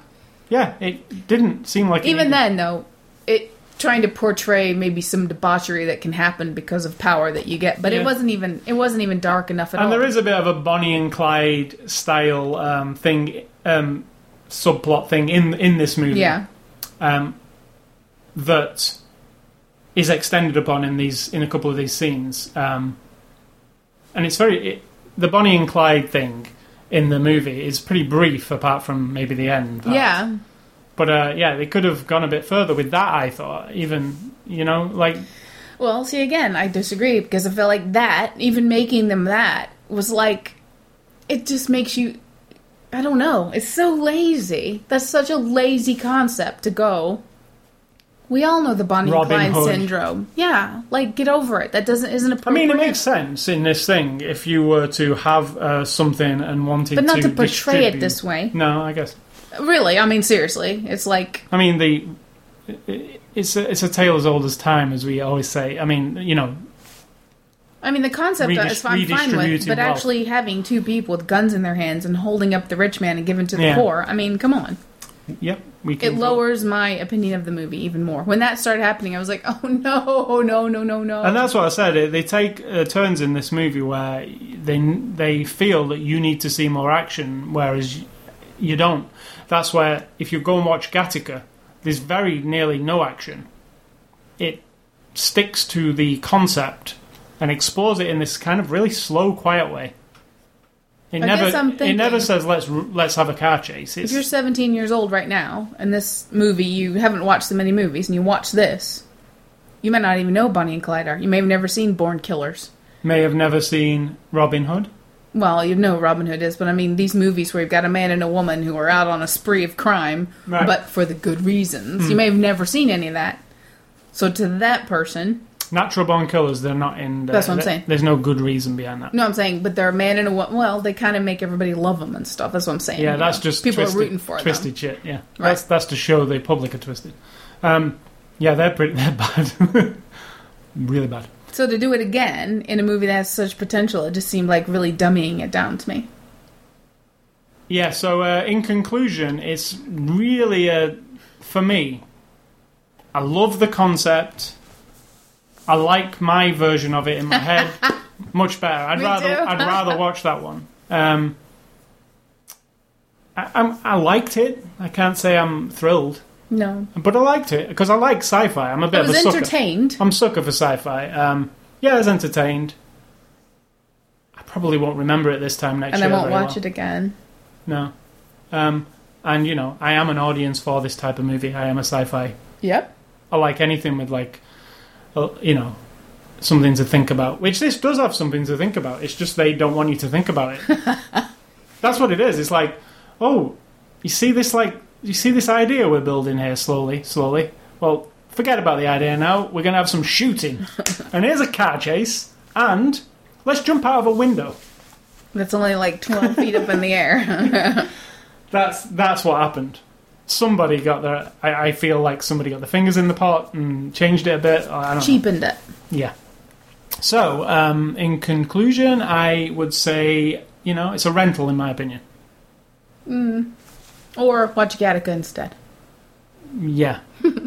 Yeah, it didn't seem like Even then, though, it trying to portray maybe some debauchery that can happen because of power that you get, but Yeah. it wasn't even it wasn't even dark enough at And all. And there is a bit of a Bonnie and Clyde style um, thing, um, subplot thing in in this movie. yeah, Um, that is extended upon in these in a couple of these scenes, um, and it's very it, the Bonnie and Clyde thing in the movie is pretty brief, apart from maybe the end. part. Yeah. but uh, yeah, they could have gone a bit further with that. I thought, even you know, like Well, see, again, I disagree because I feel like that, even making them that, was like, it just makes you. I don't know. It's so lazy. That's such a lazy concept to go. We all know the Bonnie Robin and Clyde Hood. syndrome. Yeah, like get over it. That doesn't isn't appropriate. I mean, it makes sense in this thing if you were to have uh, something and wanted to but not to to portray it this way. No, I guess. Really, I mean, seriously, it's like I mean, the it's a, it's a tale as old as time, as we always say. I mean, you know, I mean, the concept Redis- is I'm fine with, but wealth. actually having two people with guns in their hands and holding up the rich man and giving to the Yeah. poor. I mean, come on. yep, we It can. go- lowers my opinion of the movie even more. When that started happening, I was like, "Oh no, no, no, no, no!" And that's what I said. They take uh, turns in this movie where they they feel that you need to see more action, whereas you don't. That's where if you go and watch Gattaca, there's very nearly no action. It sticks to the concept and explores it in this kind of really slow, quiet way. It I never I'm it never says let's let's have a car chase. if you're 17 years old right now, and this movie you haven't watched so many movies, and you watch this, you might not even know Bonnie and Clyde are. You may have never seen Born Killers. may have never seen Robin Hood. Well, you know who Robin Hood is, but I mean these movies where you've got a man and a woman who are out on a spree of crime, Right. Hmm. but for the good reasons. You may have never seen any of that. So to that person, Natural Born Killers, they're not in. there. That's what I'm saying. There's no good reason behind that. no, I'm saying, but they're a man and a woman. Well, they kind of make everybody love them and stuff. That's what I'm saying. Yeah, that's know. just people twisted, are rooting for twisted them. shit. Yeah, Right. that's that's to show the public are twisted. Um, yeah, they're pretty they're bad, really bad. So to do it again in a movie that has such potential, it just seemed like really dummying it down to me. Yeah. So uh, in conclusion, it's really a for me. I love the concept. I like my version of it in my head much better. I'd Me rather too. I'd rather watch that one. Um, I, I'm, I liked it. I can't say I'm thrilled, No, but I liked it because I like sci-fi. I'm a bit of was a sucker. entertained. I'm sucker for sci-fi. Um, yeah, I was entertained. I probably won't remember it this time next year. and I year. won't very watch well. it again. No. Um, and you know, I am an audience for this type of movie. I am a sci-fi. Yep. I like anything with like, Uh, you know, something to think about. Which this does have something to think about. It's just they don't want you to think about it. That's what it is. It's like, oh, you see this like you see this idea we're building here slowly, slowly. Well, forget about the idea now. We're gonna have some shooting, and here's a car chase, and let's jump out of a window. That's only like 12 feet up in the air. That's that's what happened. Somebody got their. I, I feel like somebody got their fingers in the pot and changed it a bit. I don't know. Cheapened it. Yeah. So, um, in conclusion, I would say you know it's a rental in my opinion. Or watch Gattaca instead. Yeah.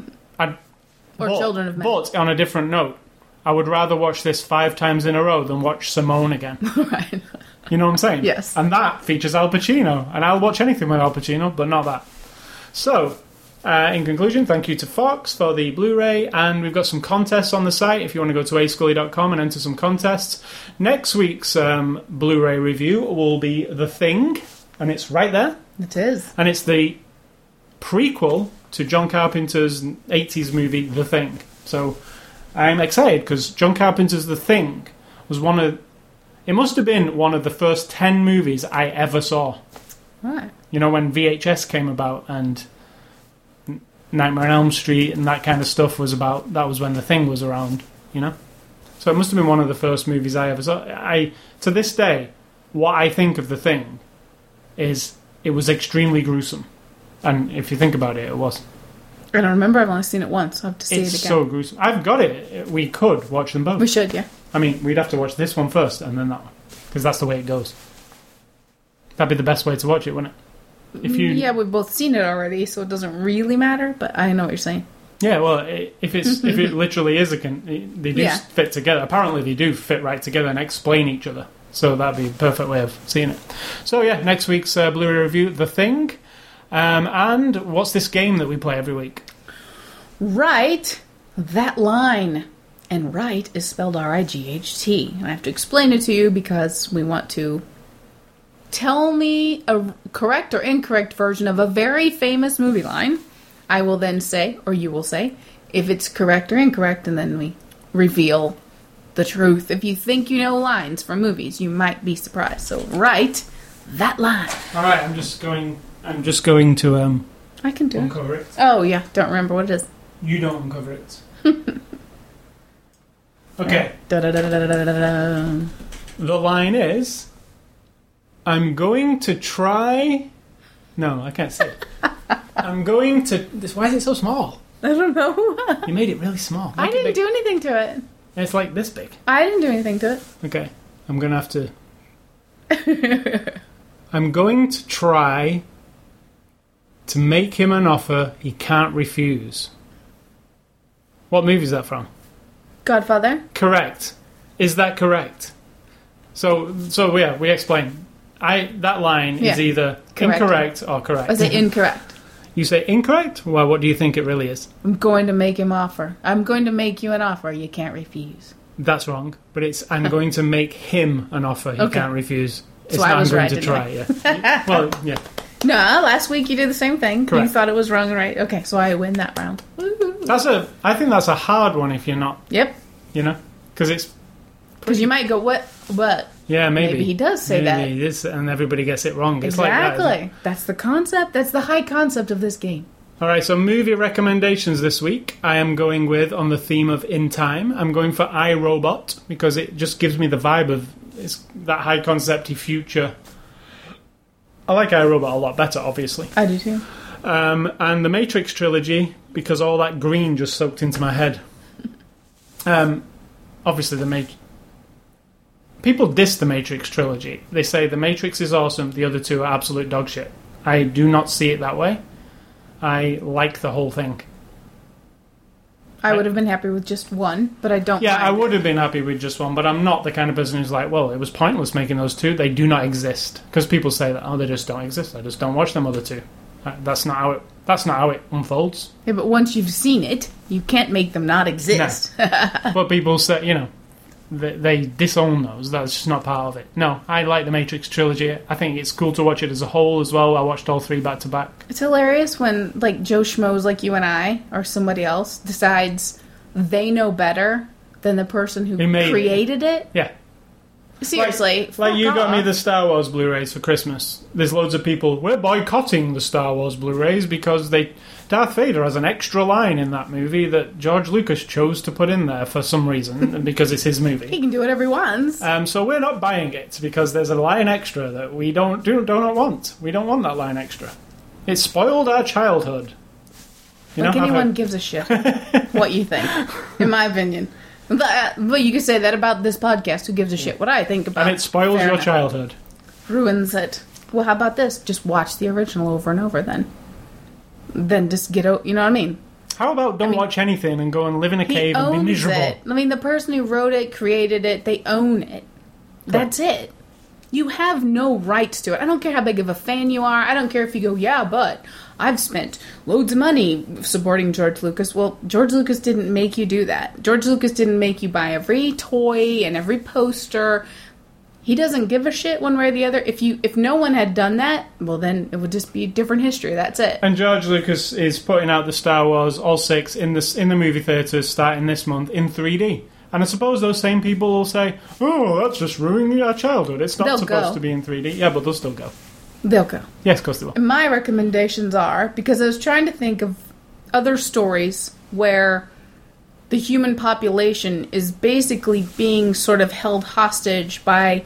Or but, Children of Men. But on a different note, I would rather watch this five times in a row than watch Simone again. right. You know what I'm saying? Yes. And that features Al Pacino, and I'll watch anything with Al Pacino, but not that. So, uh, in conclusion, thank you to Fox for the Blu-ray, and we've got some contests on the site if you want to go to ascully.com and enter some contests. Next week's um, Blu-ray review will be The Thing, and it's right there, It is. and it's the prequel to John Carpenter's 80s movie The Thing. So, I'm excited because John Carpenter's The Thing was one of it must have been one of the first 10 movies I ever saw. Right. You know, when VHS came about and Nightmare on Elm Street and that kind of stuff was about, that was when The Thing was around, you know? So it must have been one of the first movies I ever saw. I, to this day, what I think of The Thing is it was extremely gruesome. And if you think about it, it was. And I remember. I've only seen it once. I'll have to see It's it again. It's so gruesome. I've got it. We could watch them both. we should, yeah. I mean, we'd have to watch this one first and then that one because that's the way it goes. That'd be the best way to watch it, wouldn't it? If you, Yeah, we've both seen it already, so it doesn't really matter, but I know what you're saying. yeah, well, if it's if it literally is a, con- they do Yeah. fit together. Apparently, they do fit right together and explain each other. So that'd be a perfect way of seeing it. So yeah, next week's uh, Blu-ray review, The Thing, um, and what's this game that we play every week? Write that line. And right is spelled R I G H T. And I have to explain it to you because we want to tell me a correct or incorrect version of a very famous movie line. I will then say, or you will say, if it's correct or incorrect, and then we reveal the truth. If you think you know lines from movies, you might be surprised. So write that line. All right, I'm just going. I'm just going to um, I can do it. uncover it. Oh yeah, don't remember what it is. You don't uncover it. okay. The line is, "I'm going to try." No, I can't say. it. I'm going to. This. Why is it so small? I don't know. You made it really small. I Make it didn't do anything to it. It's like this big. I didn't do anything to it. Okay, I'm gonna have to. I'm going to try to make him an offer he can't refuse. What movie is that from? Godfather. Correct. Is that correct? So, so yeah, we explain. I that line Yeah. is either Correct. incorrect or correct. Was it incorrect? you say incorrect. Well, what do you think it really is? I'm going to make him offer. I'm going to make you an offer you can't refuse. That's wrong. But it's I'm going to make him an offer he Okay. can't refuse. It's So I was I'm going right, to try. Yeah. well, yeah. No, last week you did the same thing. You thought it was wrong right. Okay, so I win that round. Woo-hoo. That's a. I think that's a hard one if you're not. Yep. You know, because it's Because you might go, what? What? yeah maybe, Maybe he does say Maybe that. he is, and everybody gets it wrong. It's like that, it? Exactly. That's the concept. That's the high concept of this game. All right, so movie recommendations this week. I am going with on the theme of in time. I'm going for iRobot because it just gives me the vibe of it's that high concepty future. I like iRobot a lot better, obviously. I do too. Um, and the Matrix trilogy because all that green just soaked into my head. Um, obviously, the Matrix. People diss the Matrix trilogy. They say the Matrix is awesome, the other two are absolute dog shit. I do not see it that way. I like the whole thing. I would have been happy with just one, but I don't. Yeah, I it. would have been happy with just one, but I'm not the kind of person who's like, well, it was pointless making those two. They do not exist because people say that, oh, they just don't exist. I just don't watch them other two. Uh, That's not how it. That's not how it unfolds. Yeah, but once you've seen it, you can't make them not exist. but people say, you know, they, they disown those. That's just not part of it. No, I like the Matrix trilogy. I think it's cool to watch it as a whole as well. I watched all three back to back. It's hilarious when like Joe Schmoes like you and I or somebody else decides they know better than the person who Who made it. created it. Yeah. Seriously, Like fuck you got me the Star Wars Blu-rays for Christmas. There's loads of people. We're boycotting the Star Wars Blu-rays because they Darth Vader has an extra line in that movie that George Lucas chose to put in there for some reason because it's his movie. He can do whatever he wants. Um, so we're not buying it because there's a line extra that we don't do, do not want. We don't want that line extra. It spoiled our childhood. You like know, anyone heard- gives a shit what you think, in my opinion. But, but you could say that about this podcast. Who gives a shit what I think about? and it spoils your enough. childhood. ruins it. Well, how about this? Just watch the original over and over. Then, then just get out. You know what I mean? How about don't mean- watch anything and go and live in a cave and be miserable? it. I mean, the person who wrote it, created it, they own it. That's it. You have no rights to it. I don't care how big of a fan you are. I don't care if you go, yeah, but I've spent loads of money supporting George Lucas. Well, George Lucas didn't make you do that. George Lucas didn't make you buy every toy and every poster. He doesn't give a shit one way or the other. If you if no one had done that, well then it would just be a different history. That's it. And George Lucas is putting out the Star Wars all six in the in the movie theaters starting this month in 3D. And I suppose those same people will say, "Oh, that's just ruining our childhood. It's not They'll supposed go. to be in 3D." Yeah, but they'll still go. They'll go. Yes, of course they will. My recommendations are because I was trying to think of other stories where the human population is basically being sort of held hostage by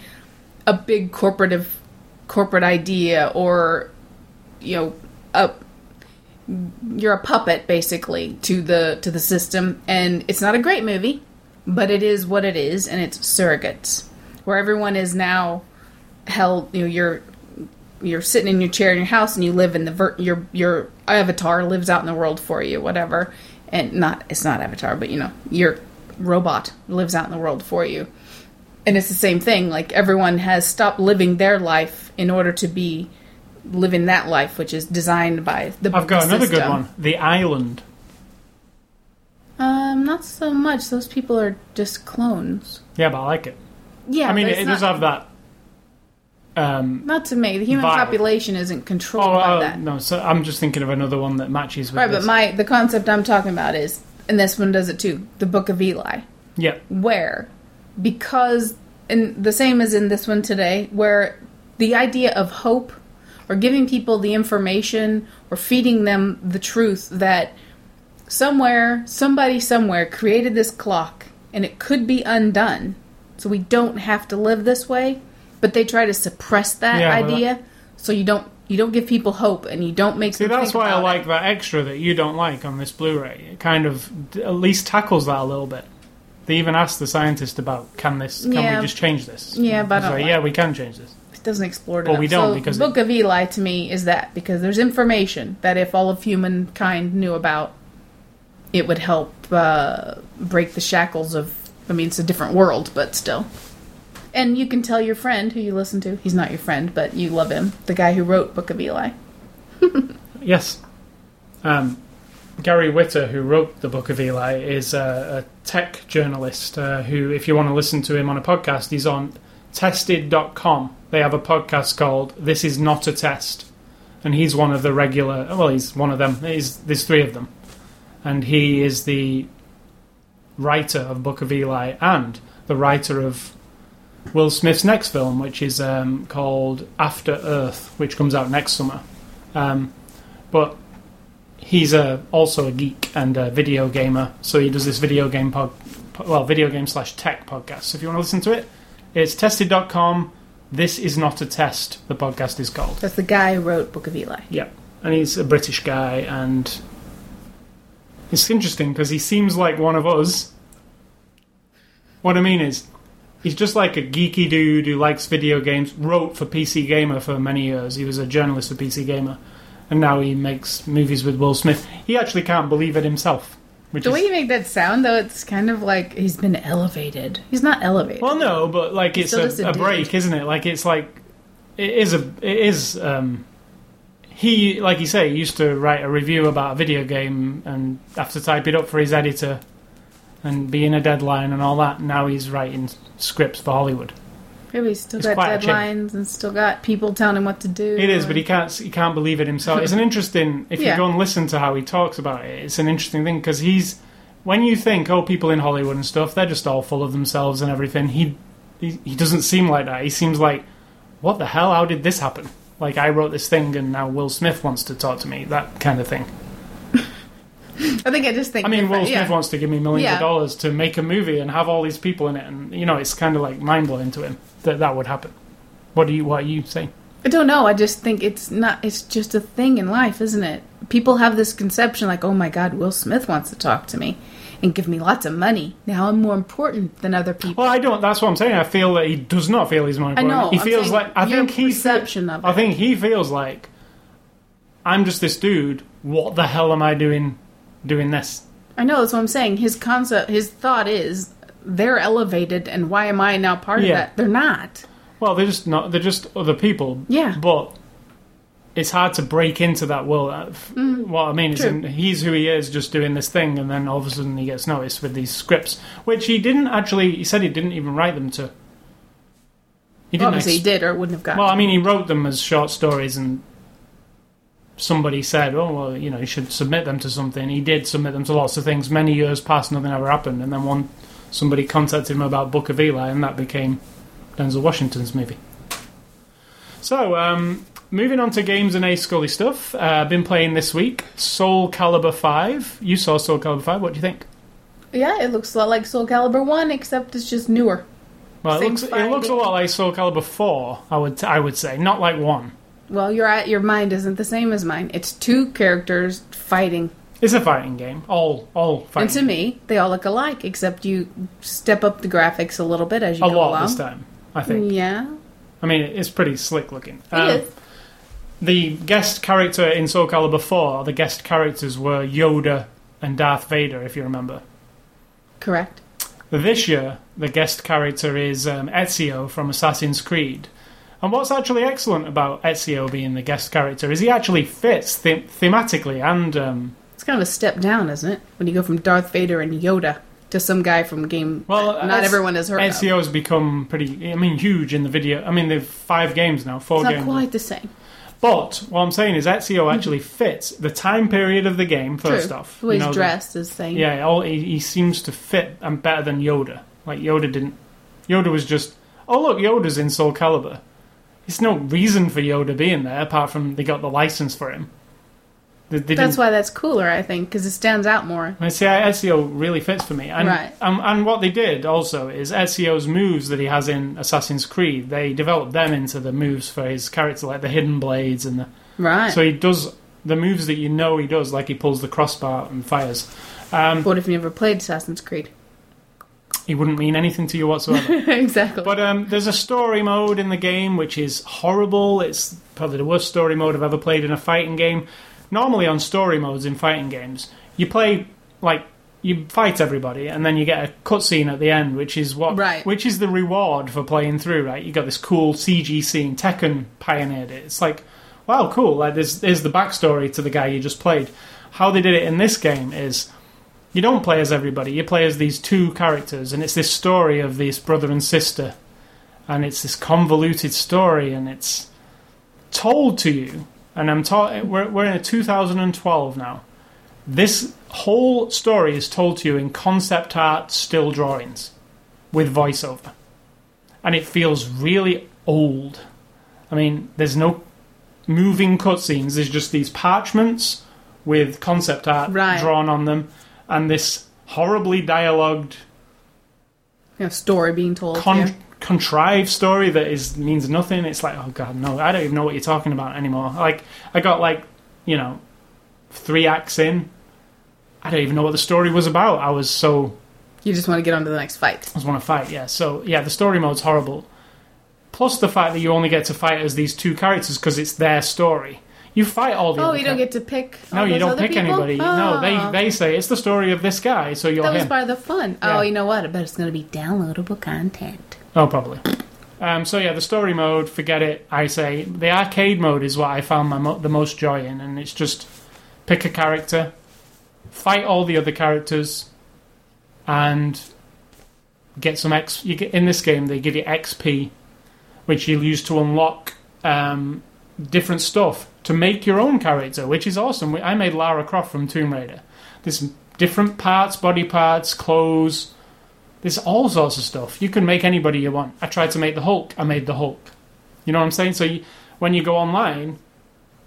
a big corporative corporate idea or you know a you're a puppet basically to the to the system. And it's not a great movie but it is what it is and it's surrogates where everyone is now held you know you're you're sitting in your chair in your house and you live in the ver- your your avatar lives out in the world for you whatever and not it's not avatar but you know your robot lives out in the world for you and it's the same thing like everyone has stopped living their life in order to be living that life which is designed by the I've got the another good one. The Island. Um, not so much. Those people are just clones. Yeah, but I like it. Yeah, I mean, it, it does have that. Um, not to me. The human population isn't controlled oh, by oh, that. no, so I'm just thinking of another one that matches with Right, this. but my the concept I'm talking about is, and this one does it too. The Book of Eli, yeah, where because and the same as in this one today, where the idea of hope or giving people the information or feeding them the truth that somewhere somebody somewhere created this clock and it could be undone, so we don't have to live this way. But they try to suppress that Yeah, idea, so you don't you don't give people hope and you don't make See, that's why I like it. that extra that you don't like on this Blu-ray. It kind of at least tackles that a little bit. They even asked the scientist about can this, can Yeah. we just change this? Yeah, but like, like yeah, we can change this. It doesn't explore it Well, enough. we don't so because Book of Eli to me is that because there's information that if all of humankind knew about, it would help uh, break the shackles of. I mean, it's a different world, but still. And you can tell your friend who you listen to. He's not your friend, but you love him. The guy who wrote Book of Eli. Yes. Um, Gary Whitta, who wrote the Book of Eli, is a, a tech journalist uh, who, if you want to listen to him on a podcast, he's on tested.com. They have a podcast called This Is Not a Test. And he's one of the regular, well, he's one of them. He's, there's three of them. And he is the writer of Book of Eli and the writer of Will Smith's next film, which is um, called After Earth, which comes out next summer. Um, but he's a, also a geek and a video gamer, so he does this video game pod, well, video game slash tech podcast. So if you want to listen to it, it's tested.com. This is not a test. The podcast is called. That's the guy who wrote Book of Eli. Yeah, and he's a British guy, and it's interesting because he seems like one of us. What I mean is, he's just like a geeky dude who likes video games. Wrote for PC Gamer for many years. He was a journalist for PC Gamer, and now he makes movies with Will Smith. He actually can't believe it himself. Which The is, way you make that sound, though, it's kind of like he's been elevated. He's not elevated. well, no, but like He's it's a a, a break, isn't it? Like it's like it is a it is. Um, he, like you say, used to write a review about a video game and have to type it up for his editor and being a deadline and all that. Now he's writing scripts for Hollywood. Maybe he's still It's got quite a change. deadlines and still got people telling him what to do. It is, but he can't he can't believe it himself. It's an interesting if Yeah. you go and listen to how he talks about it. It's an interesting thing because he's when you think oh people in Hollywood and stuff they're just all full of themselves and everything. He he, he doesn't seem like that. He seems like what the hell? How did this happen? Like I wrote this thing and now Will Smith wants to talk to me. That kind of thing. I think I just think. I mean, Will Smith yeah. wants to give me millions Yeah. of dollars to make a movie and have all these people in it, and you know, it's kind of like mind blowing to him that that would happen. What do you what are you saying? I don't know. I just think it's not. It's just a thing in life, isn't it? People have this conception like, "Oh my God, Will Smith wants to talk to me and give me lots of money. Now I'm more important than other people." Well, I don't. That's what I'm saying. I feel that he does not feel he's more important. I know. He I'm feels like I think he. perception of I think he feels like I'm just this dude. What the hell am I doing? Doing this? I know that's what I'm saying. His concept, his thought is, they're elevated, and why am I now part Yeah. of that? They're not. Well, they're just not. They're just other people. Yeah. But it's hard to break into that world. F- What I mean is, Mm. In, he's who he is, just doing this thing, and then all of a sudden he gets noticed with these scripts, which he didn't actually. He said he didn't even write them to. He didn't. Obviously, ex- he did, or wouldn't have gotten. Well, I mean, he wrote them as short stories, and somebody said, "Oh, well, you know, you should submit them to something." He did submit them to lots of things. Many years passed, nothing ever happened, and then one somebody contacted him about Book of Eli, and that became Denzel Washington's movie. So, um, moving on to games and A Scully stuff. Uh, I've been playing this week Soul Calibur Five. You saw Soul Calibur Five. What do you think? yeah, it looks a lot like Soul Calibur One, except it's just newer. Well, it looks, it looks a lot like Soul Calibur Four. I would I would say, not like one. Well, your your mind isn't the same as mine. It's two characters fighting, It's a fighting game. All all fighting. and to me, they all look alike, except you step up the graphics a little bit as you a go lot along. this time. I think. Yeah, I mean, it's pretty slick looking. Um. The guest character in Soul Calibur 4, the guest characters were Yoda and Darth Vader, if you remember. correct. This year, the guest character is um, Ezio from Assassin's Creed. And what's actually excellent about Ezio being the guest character is he actually fits them- thematically and um, It's kind of a step down, isn't it? When you go from Darth Vader and Yoda to some guy from game Well, not everyone has heard of. Ezio has become pretty. I mean, huge in the video. I mean, they've five games now, four It's not games. quite the same. But what I'm saying is Ezio actually fits the time period of the game. First True. off, The way You he's know, the- dressed is saying. Yeah, all, he, he seems to fit and better than Yoda. Like Yoda didn't. Yoda was just, oh look, Yoda's in Soul Calibur. There's no reason for Yoda being there apart from they got the license for him. They, they That's why that's cooler, I think, because it stands out more. I see Ezio really fits for me, and, Right. and and what they did also is Ezio's moves that he has in Assassin's Creed. They developed them into the moves for his character, like the hidden blades and the Right. so he does the moves that you know he does, like he pulls the crossbar and fires. Um, what if you never played Assassin's Creed? He wouldn't mean anything to you whatsoever. exactly. But um, there's a story mode in the game which is horrible. It's probably the worst story mode I've ever played in a fighting game. Normally, on story modes in fighting games, you play like you fight everybody, and then you get a cutscene at the end, which is what, Right. which is the reward for playing through. Right, you got this cool CG scene. Tekken pioneered it. It's like, wow, cool. Like there's there's the backstory to the guy you just played. How they did it in this game is you don't play as everybody. You play as these two characters, and it's this story of this brother and sister, and it's this convoluted story, and it's told to you. And I'm ta- we're we're in a 2012 now. This whole story is told to you in concept art still drawings with voiceover, and it feels really old. I mean, there's no moving cutscenes. There's just these parchments with concept art Right. drawn on them, and this horribly dialogued, know, story being told. con- yeah. contrived story that is means nothing. It's like, oh god, no, I don't even know what you're talking about anymore. Like, I got like, you know, three acts in. I don't even know what the story was about. I was so You just want to get on to the next fight. I just want to fight. Yeah, so yeah, the story mode's horrible. Plus the fact that you only get to fight as these two characters because it's their story. You fight all the. Oh, you don't get to pick. No, you don't pick people? anybody. No, Oh. they they say it's the story of this guy, so you're That was him. part of the fun. Yeah. Oh, you know what? I bet it's going to be downloadable content. Oh, probably. Um, so yeah, the story mode, forget it. I say the arcade mode is what I found my mo- the most joy in, and it's just pick a character, fight all the other characters, and get some X. You get in this game they give you XP, which you'll use to unlock um, different stuff to make your own character, which is awesome. I made Lara Croft from Tomb Raider. There's different parts, body parts, clothes. There's all sorts of stuff. You can make anybody you want. I tried to make the Hulk. I made the Hulk. You know what I'm saying? So you, when you go online,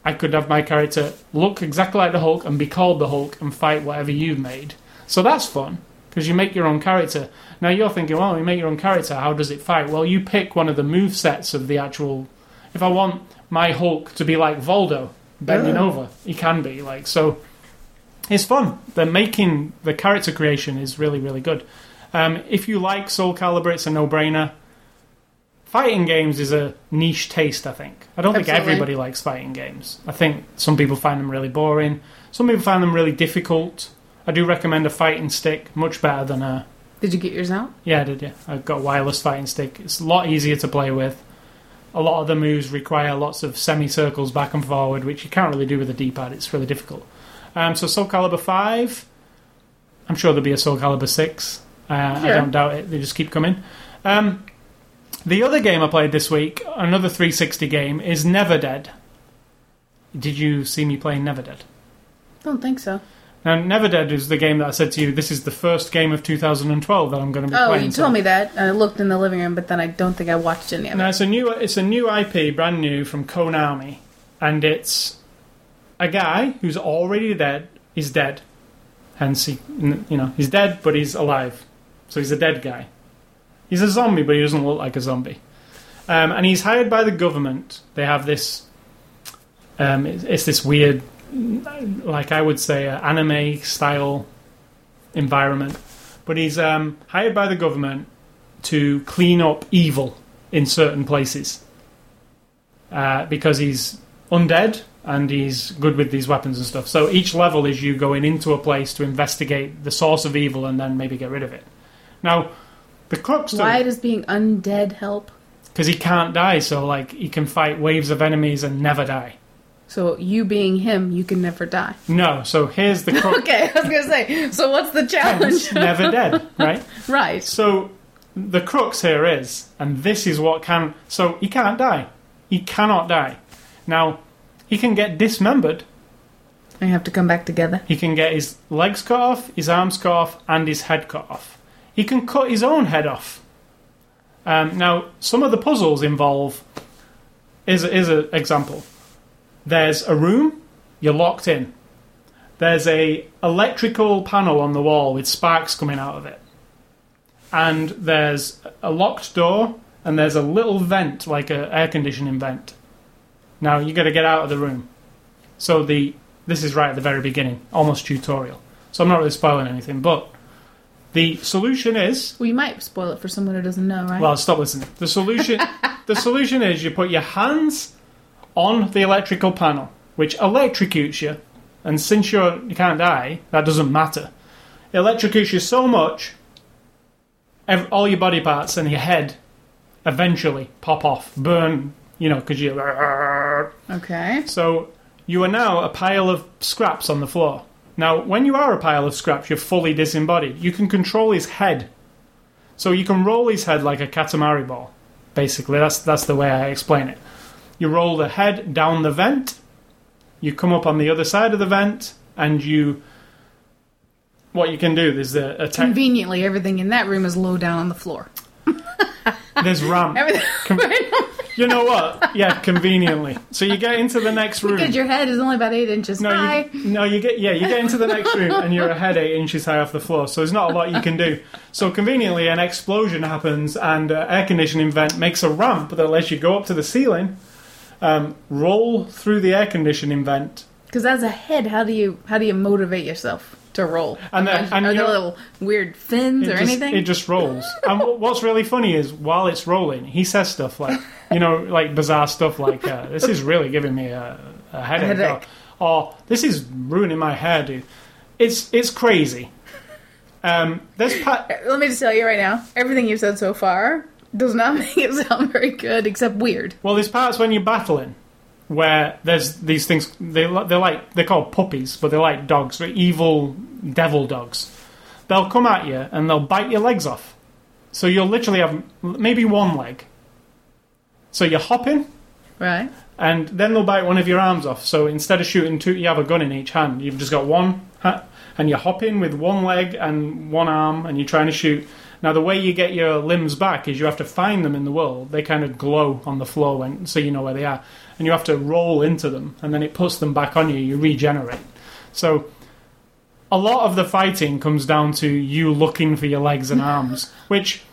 I could have my character look exactly like the Hulk and be called the Hulk and fight whatever you've made. So that's fun because you make your own character. Now you're thinking, well, you make your own character. How does it fight? Well, you pick one of the move sets of the actual. If I want my Hulk to be like Voldo, bending Oh. over, he can be like so. It's fun. The making the character creation is really really good. Um, if you like Soul Calibur, it's a no-brainer. Fighting games is a niche taste, I think. I don't think everybody likes fighting games. I think some people find them really boring. Some people find them really difficult. I do recommend a fighting stick, much better than a. Did you get yours out? Yeah, I did, yeah. I've got a wireless fighting stick. It's a lot easier to play with. A lot of the moves require lots of semicircles back and forward, which you can't really do with a D pad. It's really difficult. Um, so, Soul Calibur 5. I'm sure there'll be a Soul Calibur 6. Uh, I don't doubt it. They just keep coming. Um, the other game I played this week, another 360 game, is Never Dead. Did you see me playing Never Dead? Don't think so. Now, Never Dead is the game that I said to you, this is the first game of 2012 that I'm going to be Oh, playing. you so- told me that. I looked in the living room, but then I don't think I watched any of No, it. it's a new it's a new IP, brand new from Konami, and it's a guy who's already dead. is dead, hence he you know he's dead, but he's alive, so he's a dead guy. He's a zombie, but he doesn't look like a zombie. Um, and he's hired by the government. They have this. Um, it's, it's this weird, like I would say, uh, anime style environment. But he's um, hired by the government to clean up evil in certain places uh, because he's undead and he's good with these weapons and stuff. So each level is you going into a place to investigate the source of evil and then maybe get rid of it. Now, the crux Why does being undead help? because he can't die, so like he can fight waves of enemies and never die. So you being him, you can never die. No, so here's the crux. Okay, I was gonna say. So what's the challenge? Hence, never dead, right? right. So the crux here is, and this is what can. So he can't die. He cannot die. Now, he can get dismembered. I have to come back together. He can get his legs cut off, his arms cut off, and his head cut off. He can cut his own head off. Um, now, some of the puzzles involve. Is is an example. There's a room. You're locked in. There's a electrical panel on the wall with sparks coming out of it, and there's a locked door, and there's a little vent like a air conditioning vent. Now you got to get out of the room. So the this is right at the very beginning, almost tutorial. So I'm not really spoiling anything, but the solution is Well, you might spoil it for someone who doesn't know, right? well, stop listening. The solution the solution is you put your hands on the electrical panel, which electrocutes you, and since you're you can't die, that doesn't matter. It electrocutes you so much, ev- all your body parts and your head eventually pop off, burn, you know, because you. okay. So you are now a pile of scraps on the floor. Now, when you are a pile of scraps, you're fully disembodied. You can control his head. So you can roll his head like a Katamari ball. Basically, that's that's the way I explain it. You roll the head down the vent, you come up on the other side of the vent, and you what you can do is a, a Conveniently, everything in that room is low down on the floor. there's ramp. Everything. You know what? Yeah, conveniently. So you get into the next room. Because your head is only about eight inches No, high. you, no, you get yeah, you get into the next room and you're a head eight inches high off the floor, so there's not a lot you can do. So conveniently, an explosion happens and uh, air conditioning vent makes a ramp that lets you go up to the ceiling, um, roll through the air conditioning vent, Because as a head, how do you how do you motivate yourself to roll? And then- Are there little weird fins or just, anything? It just rolls. and what's really funny is while it's rolling, he says stuff like, you know, like bizarre stuff like, uh, "This is really giving me a, a headache," headache. Or, or "This is ruining my hair, dude." It's it's crazy. Um, there's pa- Let me just tell you right now, everything you've said so far does not make it sound very good, except weird. Well, there's parts when you're battling where there's these things. They they're like they're called puppies, but they're like dogs. They're evil devil dogs. They'll come at you and they'll bite your legs off. So you'll literally have maybe one leg. So you're hopping, Right? and then they'll bite one of your arms off. So instead of shooting two, you have a gun in each hand. You've just got one, and you're hopping with one leg and one arm, and you're trying to shoot. Now the way you get your limbs back is you have to find them in the world. They kind of glow on the floor, when, so you know where they are, and you have to roll into them, and then it puts them back on you. You regenerate. So a lot of the fighting comes down to you looking for your legs and arms, which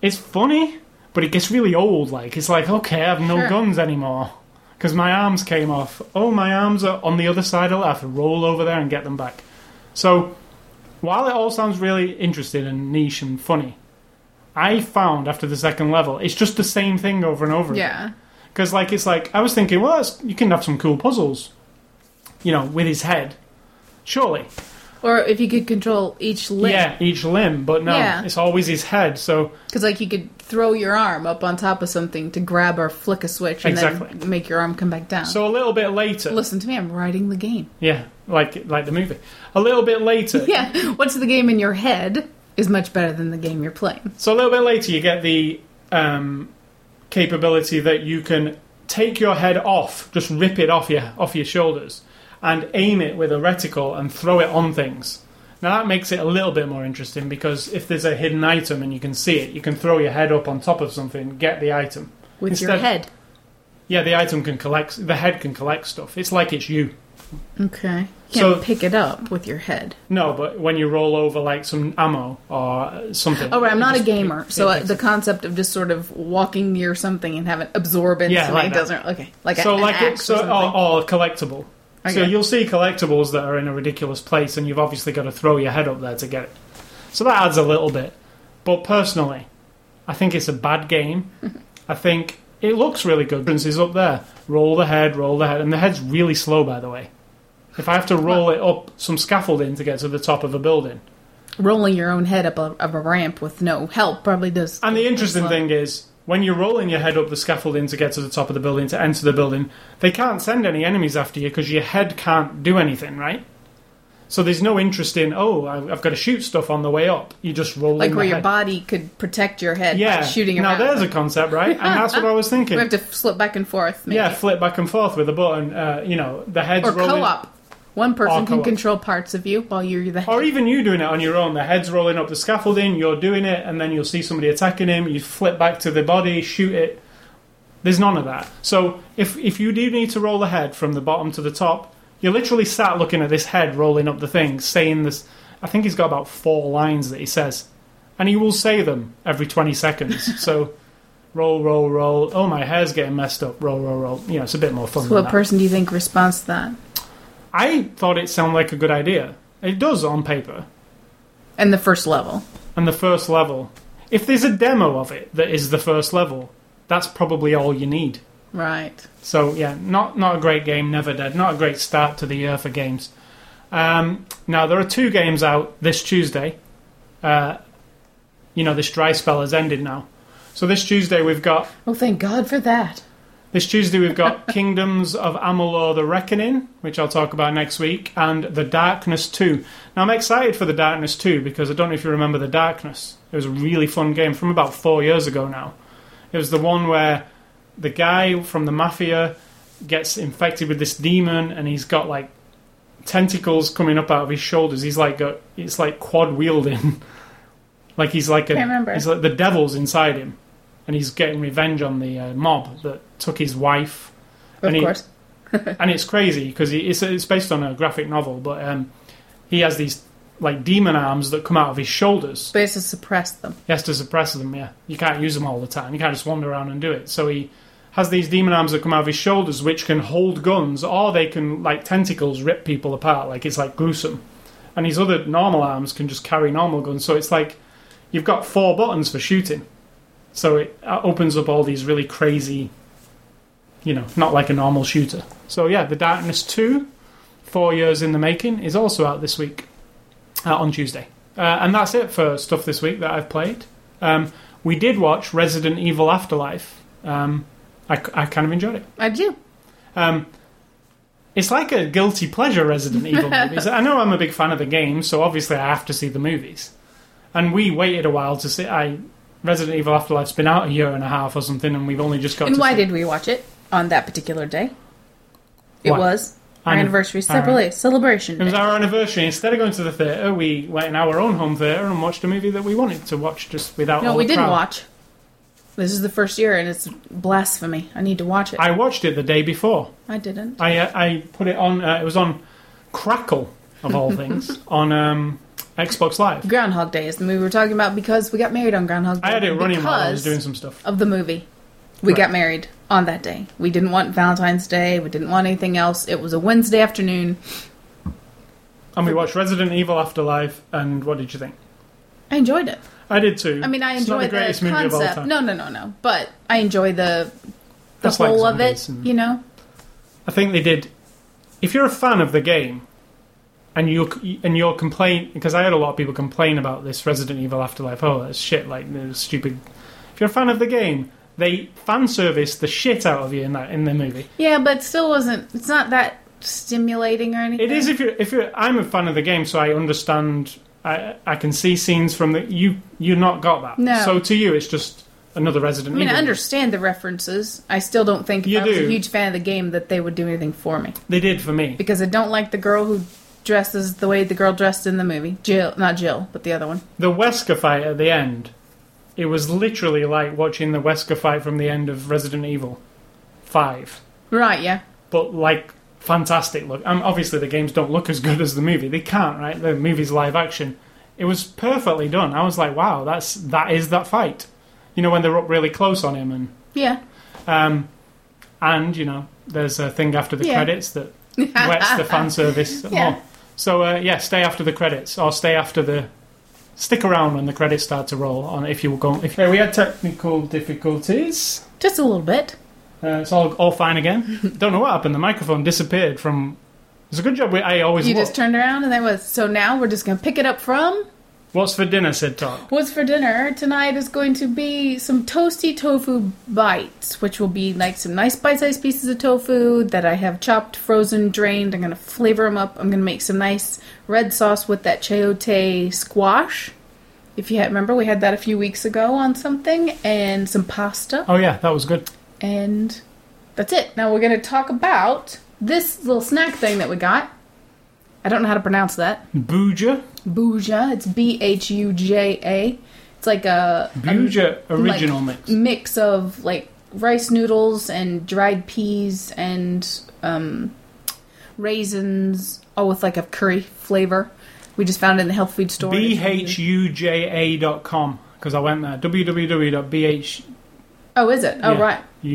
is funny, but it gets really old. Like it's like, okay, I have no Sure. guns anymore because my arms came off. Oh, my arms are on the other side. I'll have to roll over there and get them back. So while it all sounds really interesting and niche and funny, I found after the second level, it's just the same thing over and over again. Yeah. Because like it's like I was thinking, well, that's, you can have some cool puzzles, you know, with his head, surely. Or if you could control each limb. Yeah, each limb, but no, Yeah. it's always his head. So Because, like, you could throw your arm up on top of something to grab or flick a switch and Exactly. then make your arm come back down. so a little bit later, Listen to me, I'm writing the game. yeah, like like the movie. A little bit later, Yeah, what's the game in your head is much better than the game you're playing. So a little bit later, you get the um, capability that you can take your head off, just rip it off your off your shoulders, and aim it with a reticle and throw it on things. Now that makes it a little bit more interesting because if there's a hidden item and you can see it, you can throw your head up on top of something, get the item. With your head. Yeah, the item can collect. The head can collect stuff. It's like it's you. Okay. You So- can't pick it up with your head. No, but when you roll over like some ammo or something. Oh, right, I'm not a gamer, it- so uh, the concept of just sort of walking near something and having absorbance Yeah, like it that. doesn't. Okay, like a, so an like it, so or or, something. Collectible. So you'll see collectibles that are in a ridiculous place, and you've obviously got to throw your head up there to get it. So that adds a little bit. But personally, I think it's a bad game. I think it looks really good. Prince is up there. Roll the head, roll the head, and the head's really slow, by the way. If I have to roll it up some scaffolding to get to the top of a building, Rolling your own head up a, up a ramp with no help probably does. and the interesting thing is when you're rolling your head up the scaffolding to get to the top of the building to enter the building, they can't send any enemies after you because your head can't do anything, right? So there's no interest in oh I- I've got to shoot stuff on the way up. You just roll Like where your head. body could protect your head yeah, by shooting now around. there's a concept, right? And that's what I was thinking. we have to flip back and forth. Maybe. Yeah, flip back and forth with a button. Uh, you know, the head's or rolling. co-op. One person can co-op. control parts of you while you're the head. Or even you doing it on your own. The head's rolling up the scaffolding, you're doing it, and then you'll see somebody attacking him. You flip back to the body, shoot it. There's none of that. So if if you do need to roll the head from the bottom to the top, you're literally sat looking at this head rolling up the thing, saying this. I think he's got about four lines that he says, and he will say them every 20 seconds. so roll, roll, roll. Oh, my hair's getting messed up. Roll, roll, roll. You know, it's a bit more fun. So what that. person do you think responds to that? I thought it sounded like a good idea. It does on paper. And the first level. And the first level. If there's a demo of it that is the first level, that's probably all you need. Right. So yeah, not not a great game, Never Dead. Not a great start to the year for games. Um, now there are two games out this Tuesday. Uh, you know, this dry spell has ended now. So this Tuesday we've got Oh, thank God for that. This Tuesday we've got Kingdoms of Amalur: The Reckoning, which I'll talk about next week, and The Darkness 2. Now I'm excited for The Darkness 2 because I don't know if you remember The Darkness. It was a really fun game from about four years ago now. It was the one where the guy from the mafia gets infected with this demon, and he's got like tentacles coming up out of his shoulders. He's like got it's like quad wielding, like he's like a Can't remember. he's like the devil's inside him, and he's getting revenge on the uh, mob that took his wife. Of And he- course. and it's crazy because it's, it's based on a graphic novel, but um, he has these like demon arms that come out of his shoulders. But it's to suppress them. He has to suppress them. Yeah, you can't use them all the time. You can't just wander around and do it. So he has these demon arms that come out of his shoulders, which can hold guns, or they can like tentacles rip people apart. Like it's like gruesome. And his other normal arms can just carry normal guns. So it's like you've got four buttons for shooting. So it uh, opens up all these really crazy, you know, not like a normal shooter. So yeah, The Darkness Two, four years in the making, is also out this week uh, on Tuesday. Uh, and that's it for stuff this week that I've played. Um, we did watch Resident Evil Afterlife. Um, I, I kind of enjoyed it. I do. Um, it's like a guilty pleasure Resident Evil movies. I know I'm a big fan of the game, so obviously I have to see the movies. And we waited a while to see. I Resident Evil Afterlife's been out a year and a half or something, and we've only just got. And why see did we watch it on that particular day? It Why? was our Anni- anniversary our- celebra- celebration It was day. our anniversary. Instead of going to the theatre, we went in our own home theatre and watched a movie that we wanted to watch just without. No, all we the didn't crowd. watch. This is the first year, and it's blasphemy. I need to watch it. I, I watched it the day before. I didn't. I uh, I put it on. Uh, it was on Crackle of all things on um, Xbox Live. Groundhog Day is the movie we're talking about because we got married on Groundhog Day. I had it running while I was doing some stuff. of the movie. We Right. got married on that day. We didn't want Valentine's Day. We didn't want anything else. It was a Wednesday afternoon. And we watched Resident Evil Afterlife. And what did you think? I enjoyed it. I did too. I mean, I enjoyed the the movie of all concept. No, no, no, no. But I enjoy the the That's like whole of it. You know. I think they did. If you're a fan of the game, and you and you're complain because I heard a lot of people complain about this Resident Evil Afterlife. Oh, that's shit! Like stupid. If you're a fan of the game, they fan service the shit out of you in that in the movie. Yeah, but it still wasn't. It's not that stimulating or anything. It is if you're if you're. I'm a fan of the game, so I understand. I I can see scenes from the you. You're not got that. No. So to you, it's just another Resident I mean, I understand the references. I still don't think if You I was a huge fan of the game that they would do anything for me They did for me. because I don't like the girl who dresses the way the girl dressed in the movie. Jill, not Jill, but the other one. The Wesker fight at the end, it was literally like watching the Wesker fight from the end of Resident Evil 5. Right? Yeah. But like fantastic look. Um, obviously, the games don't look as good as the movie. They can't, right? The movie's live action. It was perfectly done. I was like, wow, that's that is that fight. You know when they're up really close on him, and Yeah. um, and you know there's a thing after the Yeah. credits that wets the fan service Yeah. more. So uh, yeah, stay after the credits or stay after the. Stick around when the credits start to roll on if you were going. If we had technical difficulties, Just a little bit. uh, it's all all fine again. Don't know what happened. The microphone disappeared from. It's a good job. We, I always You look. just turned around and then was so now we're just gonna pick it up from What's for dinner, said Talk? What's for dinner tonight is going to be some toasty tofu bites, which will be like some nice bite-sized pieces of tofu that I have chopped, frozen, drained. I'm going to flavor them up. I'm going to make some nice red sauce with that chayote squash. If you remember, we had that a few weeks ago on something, and some pasta, Oh yeah, that was good. and that's it. Now we're going to talk about this little snack thing that we got. I don't know how to pronounce that. Booja, Bhuja. It's B H U J A. It's like a, a original like, mix. mix of like rice noodles and dried peas and um, raisins, all with like a curry flavor. We just found it in the health food store. B H U J A dot com because I went there. www.bhuja. Oh, is it? Oh, Yeah. right. A.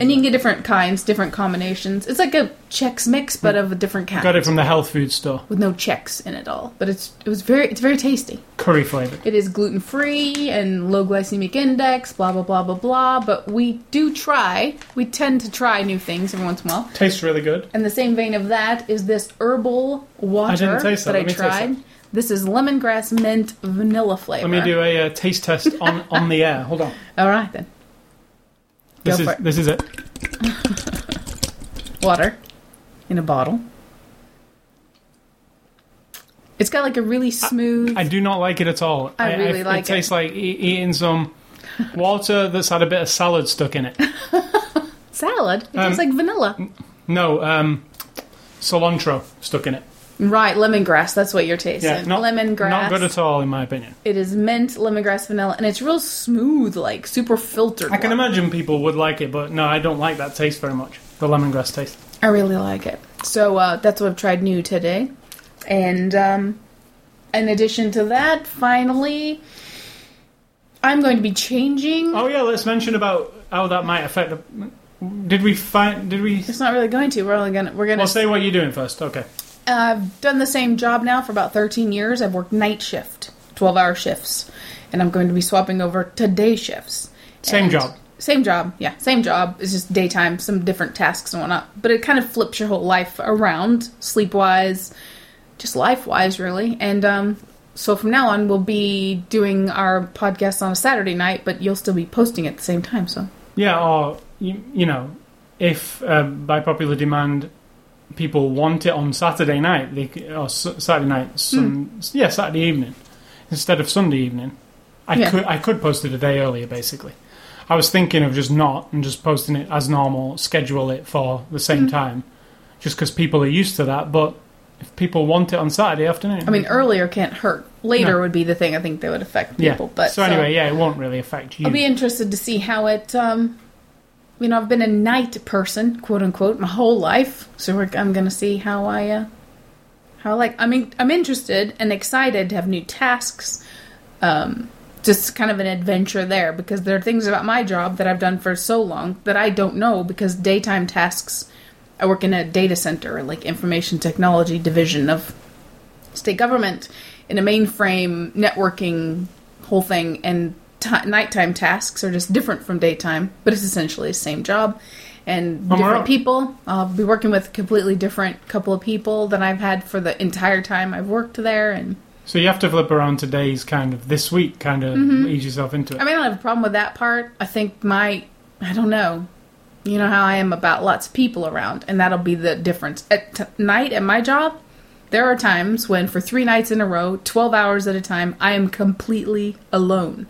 And you can get different kinds, different combinations. It's like a Chex mix, but of a different kind. Got it from the health food store. with no checks in it all. But it's it was very it's very tasty. Curry flavored. It is gluten free and low glycemic index, blah blah blah blah blah. But we do try. We tend to try new things every once in a while. Tastes really good. And the same vein of that is this herbal water I didn't taste that. I Let me taste tried. This is lemongrass mint vanilla flavor. Let me do a uh, taste test on, on the air. Hold on. All right then. This is it. this is it. Water in a bottle. It's got like a really smooth. I do not like it at all. I really like it. it. tastes like e- eating some water that's had a bit of salad stuck in it. salad. It Um, tastes like vanilla. No, um, cilantro stuck in it. Right, lemongrass. That's what you're tasting. Yeah, not lemongrass. Not good at all, in my opinion. It is mint, lemongrass, vanilla, and it's real smooth, like super filtered. I can water. imagine people would like it, but no, I don't like that taste very much. The lemongrass taste. I really like it. So uh, that's what I've tried new today. And um, in addition to that, finally, I'm going to be changing. Oh yeah, let's mention about how that might affect. The, did we find? Did we? It's not really going to. We're only gonna. We're gonna. Well, say what you're doing first. Okay. I've done the same job now for about 13 years. I've worked night shift, 12 hour shifts, and I'm going to be swapping over to day shifts. Same And- job. Same job, yeah, same job. It's just daytime, some different tasks and whatnot. But it kind of flips your whole life around, sleep wise, just life wise, really. And um, so from now on, we'll be doing our podcast on a Saturday night, but you'll still be posting at the same time. So Yeah, or you, you know, if um, by popular demand people want it on Saturday night, they or Saturday night, sun, yeah, Saturday evening instead of Sunday evening. I Yeah. could I could post it a day earlier, basically. I was thinking of just not and just posting it as normal, schedule it for the same time, just because people are used to that. But if people want it on Saturday afternoon, I mean, earlier can't hurt. Later No. would be the thing I think that would affect yeah. people. But so anyway, yeah, it won't really affect you. I'll be interested to see how it. Um, you know, I've been a night person, quote unquote, my whole life. So I'm going to see how I, uh, how like. I mean, I'm interested and excited to have new tasks. Um, just kind of an adventure there because there are things about my job that I've done for so long that I don't know because daytime tasks. I work in a data center, like information technology division of state government, in a mainframe networking whole thing, and ti nighttime tasks are just different from daytime, but it's essentially the same job. And Oh, different people. I'll be working with a completely different couple of people than I've had for the entire time I've worked there, and so you have to flip around today's kind of this week, kind of ease yourself into it. Mm-hmm. I mean, I don't have a problem with that part. I think my, I don't know, you know how I am about lots of people around, and that'll be the difference. At t- night at my job, there are times when for three nights in a row, 12 hours at a time, I am completely alone.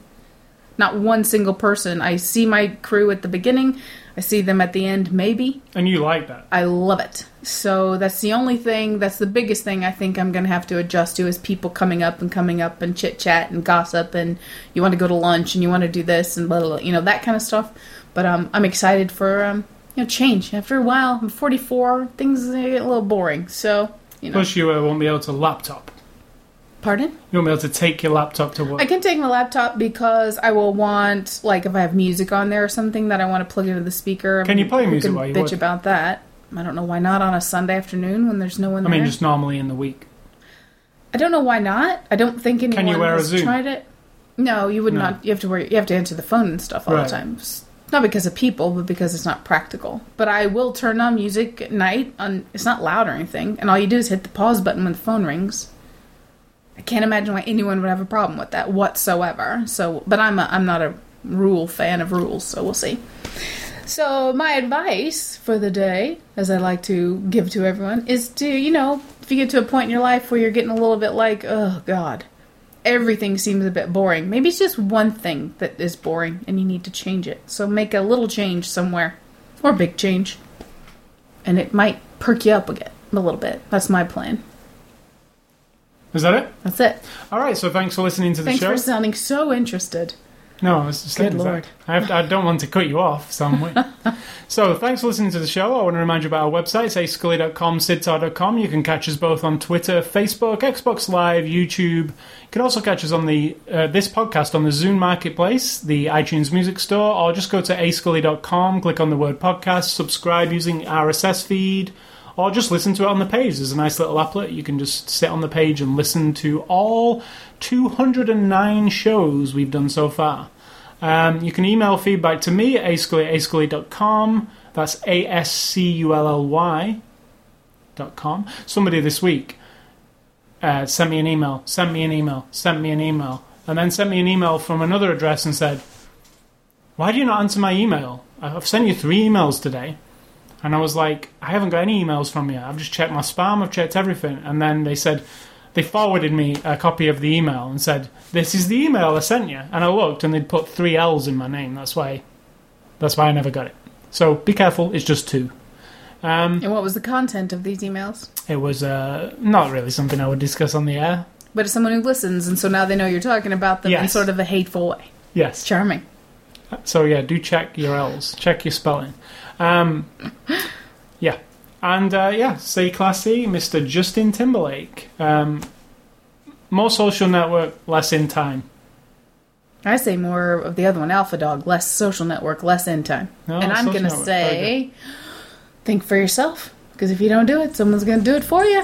Not one single person. I see my crew at the beginning, I see them at the end, maybe. and you like that. I love it. So that's the only thing, that's the biggest thing I think I'm going to have to adjust to is people coming up and coming up and chit chat and gossip and you want to go to lunch and you want to do this and blah, blah, blah, you know, that kind of stuff. But um, I'm excited for, um, you know, change. After a while, I'm 44, things get a little boring. So, you know. Plus, you uh, won't be able to laptop. Pardon? You won't be able to take your laptop to work. I can take my laptop because I will want, like, if I have music on there or something that I want to plug into the speaker. Can you play music can while you bitch work? about that. I don't know why not on a Sunday afternoon when there's no one there. I there. mean, just normally in the week. I don't know why not. I don't think anyone you wear a Zune? tried it. No, you would No. not. You have to wear. You have to answer the phone and stuff all Right. the time. Not because of people, but because it's not practical. But I will turn on music at night. On it's not loud or anything, and all you do is hit the pause button when the phone rings. I can't imagine why anyone would have a problem with that whatsoever. So, but I'm a, I'm not a rule fan of rules, so we'll see. So, my advice for the day, as I like to give to everyone, is to, you know, if you get to a point in your life where you're getting a little bit like, oh, God, everything seems a bit boring. Maybe it's just one thing that is boring and you need to change it. So, make a little change somewhere, or big change, and it might perk you up again a little bit. That's my plan. Is that it? That's it. All right. So thanks for listening to the show. Thanks show. for sounding so interested. No, I was just Good lord. I, have to, I don't want to cut you off way. so, thanks for listening to the show. I want to remind you about our website, it's ascully.com, sidtar.com. You can catch us both on Twitter, Facebook, Xbox Live, YouTube. You can also catch us on the uh, this podcast on the Zune Marketplace, the iTunes Music Store, or just go to ascully.com, click on the word podcast, subscribe using RSS feed, or just listen to it on the page. There's a nice little applet. You can just sit on the page and listen to all 209 shows we've done so far. Um, you can email feedback to me at ascully at ascully.com. That's A S C U L L Y dot com. Somebody this week uh, sent me an email, sent me an email, sent me an email, and then sent me an email from another address and said, Why do you not answer my email? I've sent you three emails today. And I was like, I haven't got any emails from you. I've just checked my spam, I've checked everything. And then they said, they forwarded me a copy of the email and said, "This is the email I sent you." And I looked, and they'd put three L's in my name. That's why, that's why I never got it. So be careful. It's just two. Um, And what was the content of these emails? it was uh, not really something I would discuss on the air. But it's someone who listens, and so now they know you're talking about them in sort of a hateful way. Yes. Charming. So yeah, do check your L's. Check your spelling. Um, yeah. And uh, yeah, stay classy, Mr. Justin Timberlake. Um, more social network, less in time. I say more of the other one, Alpha Dog, less social network, less in time. No, and I'm going to say, think for yourself. Because if you don't do it, someone's going to do it for you.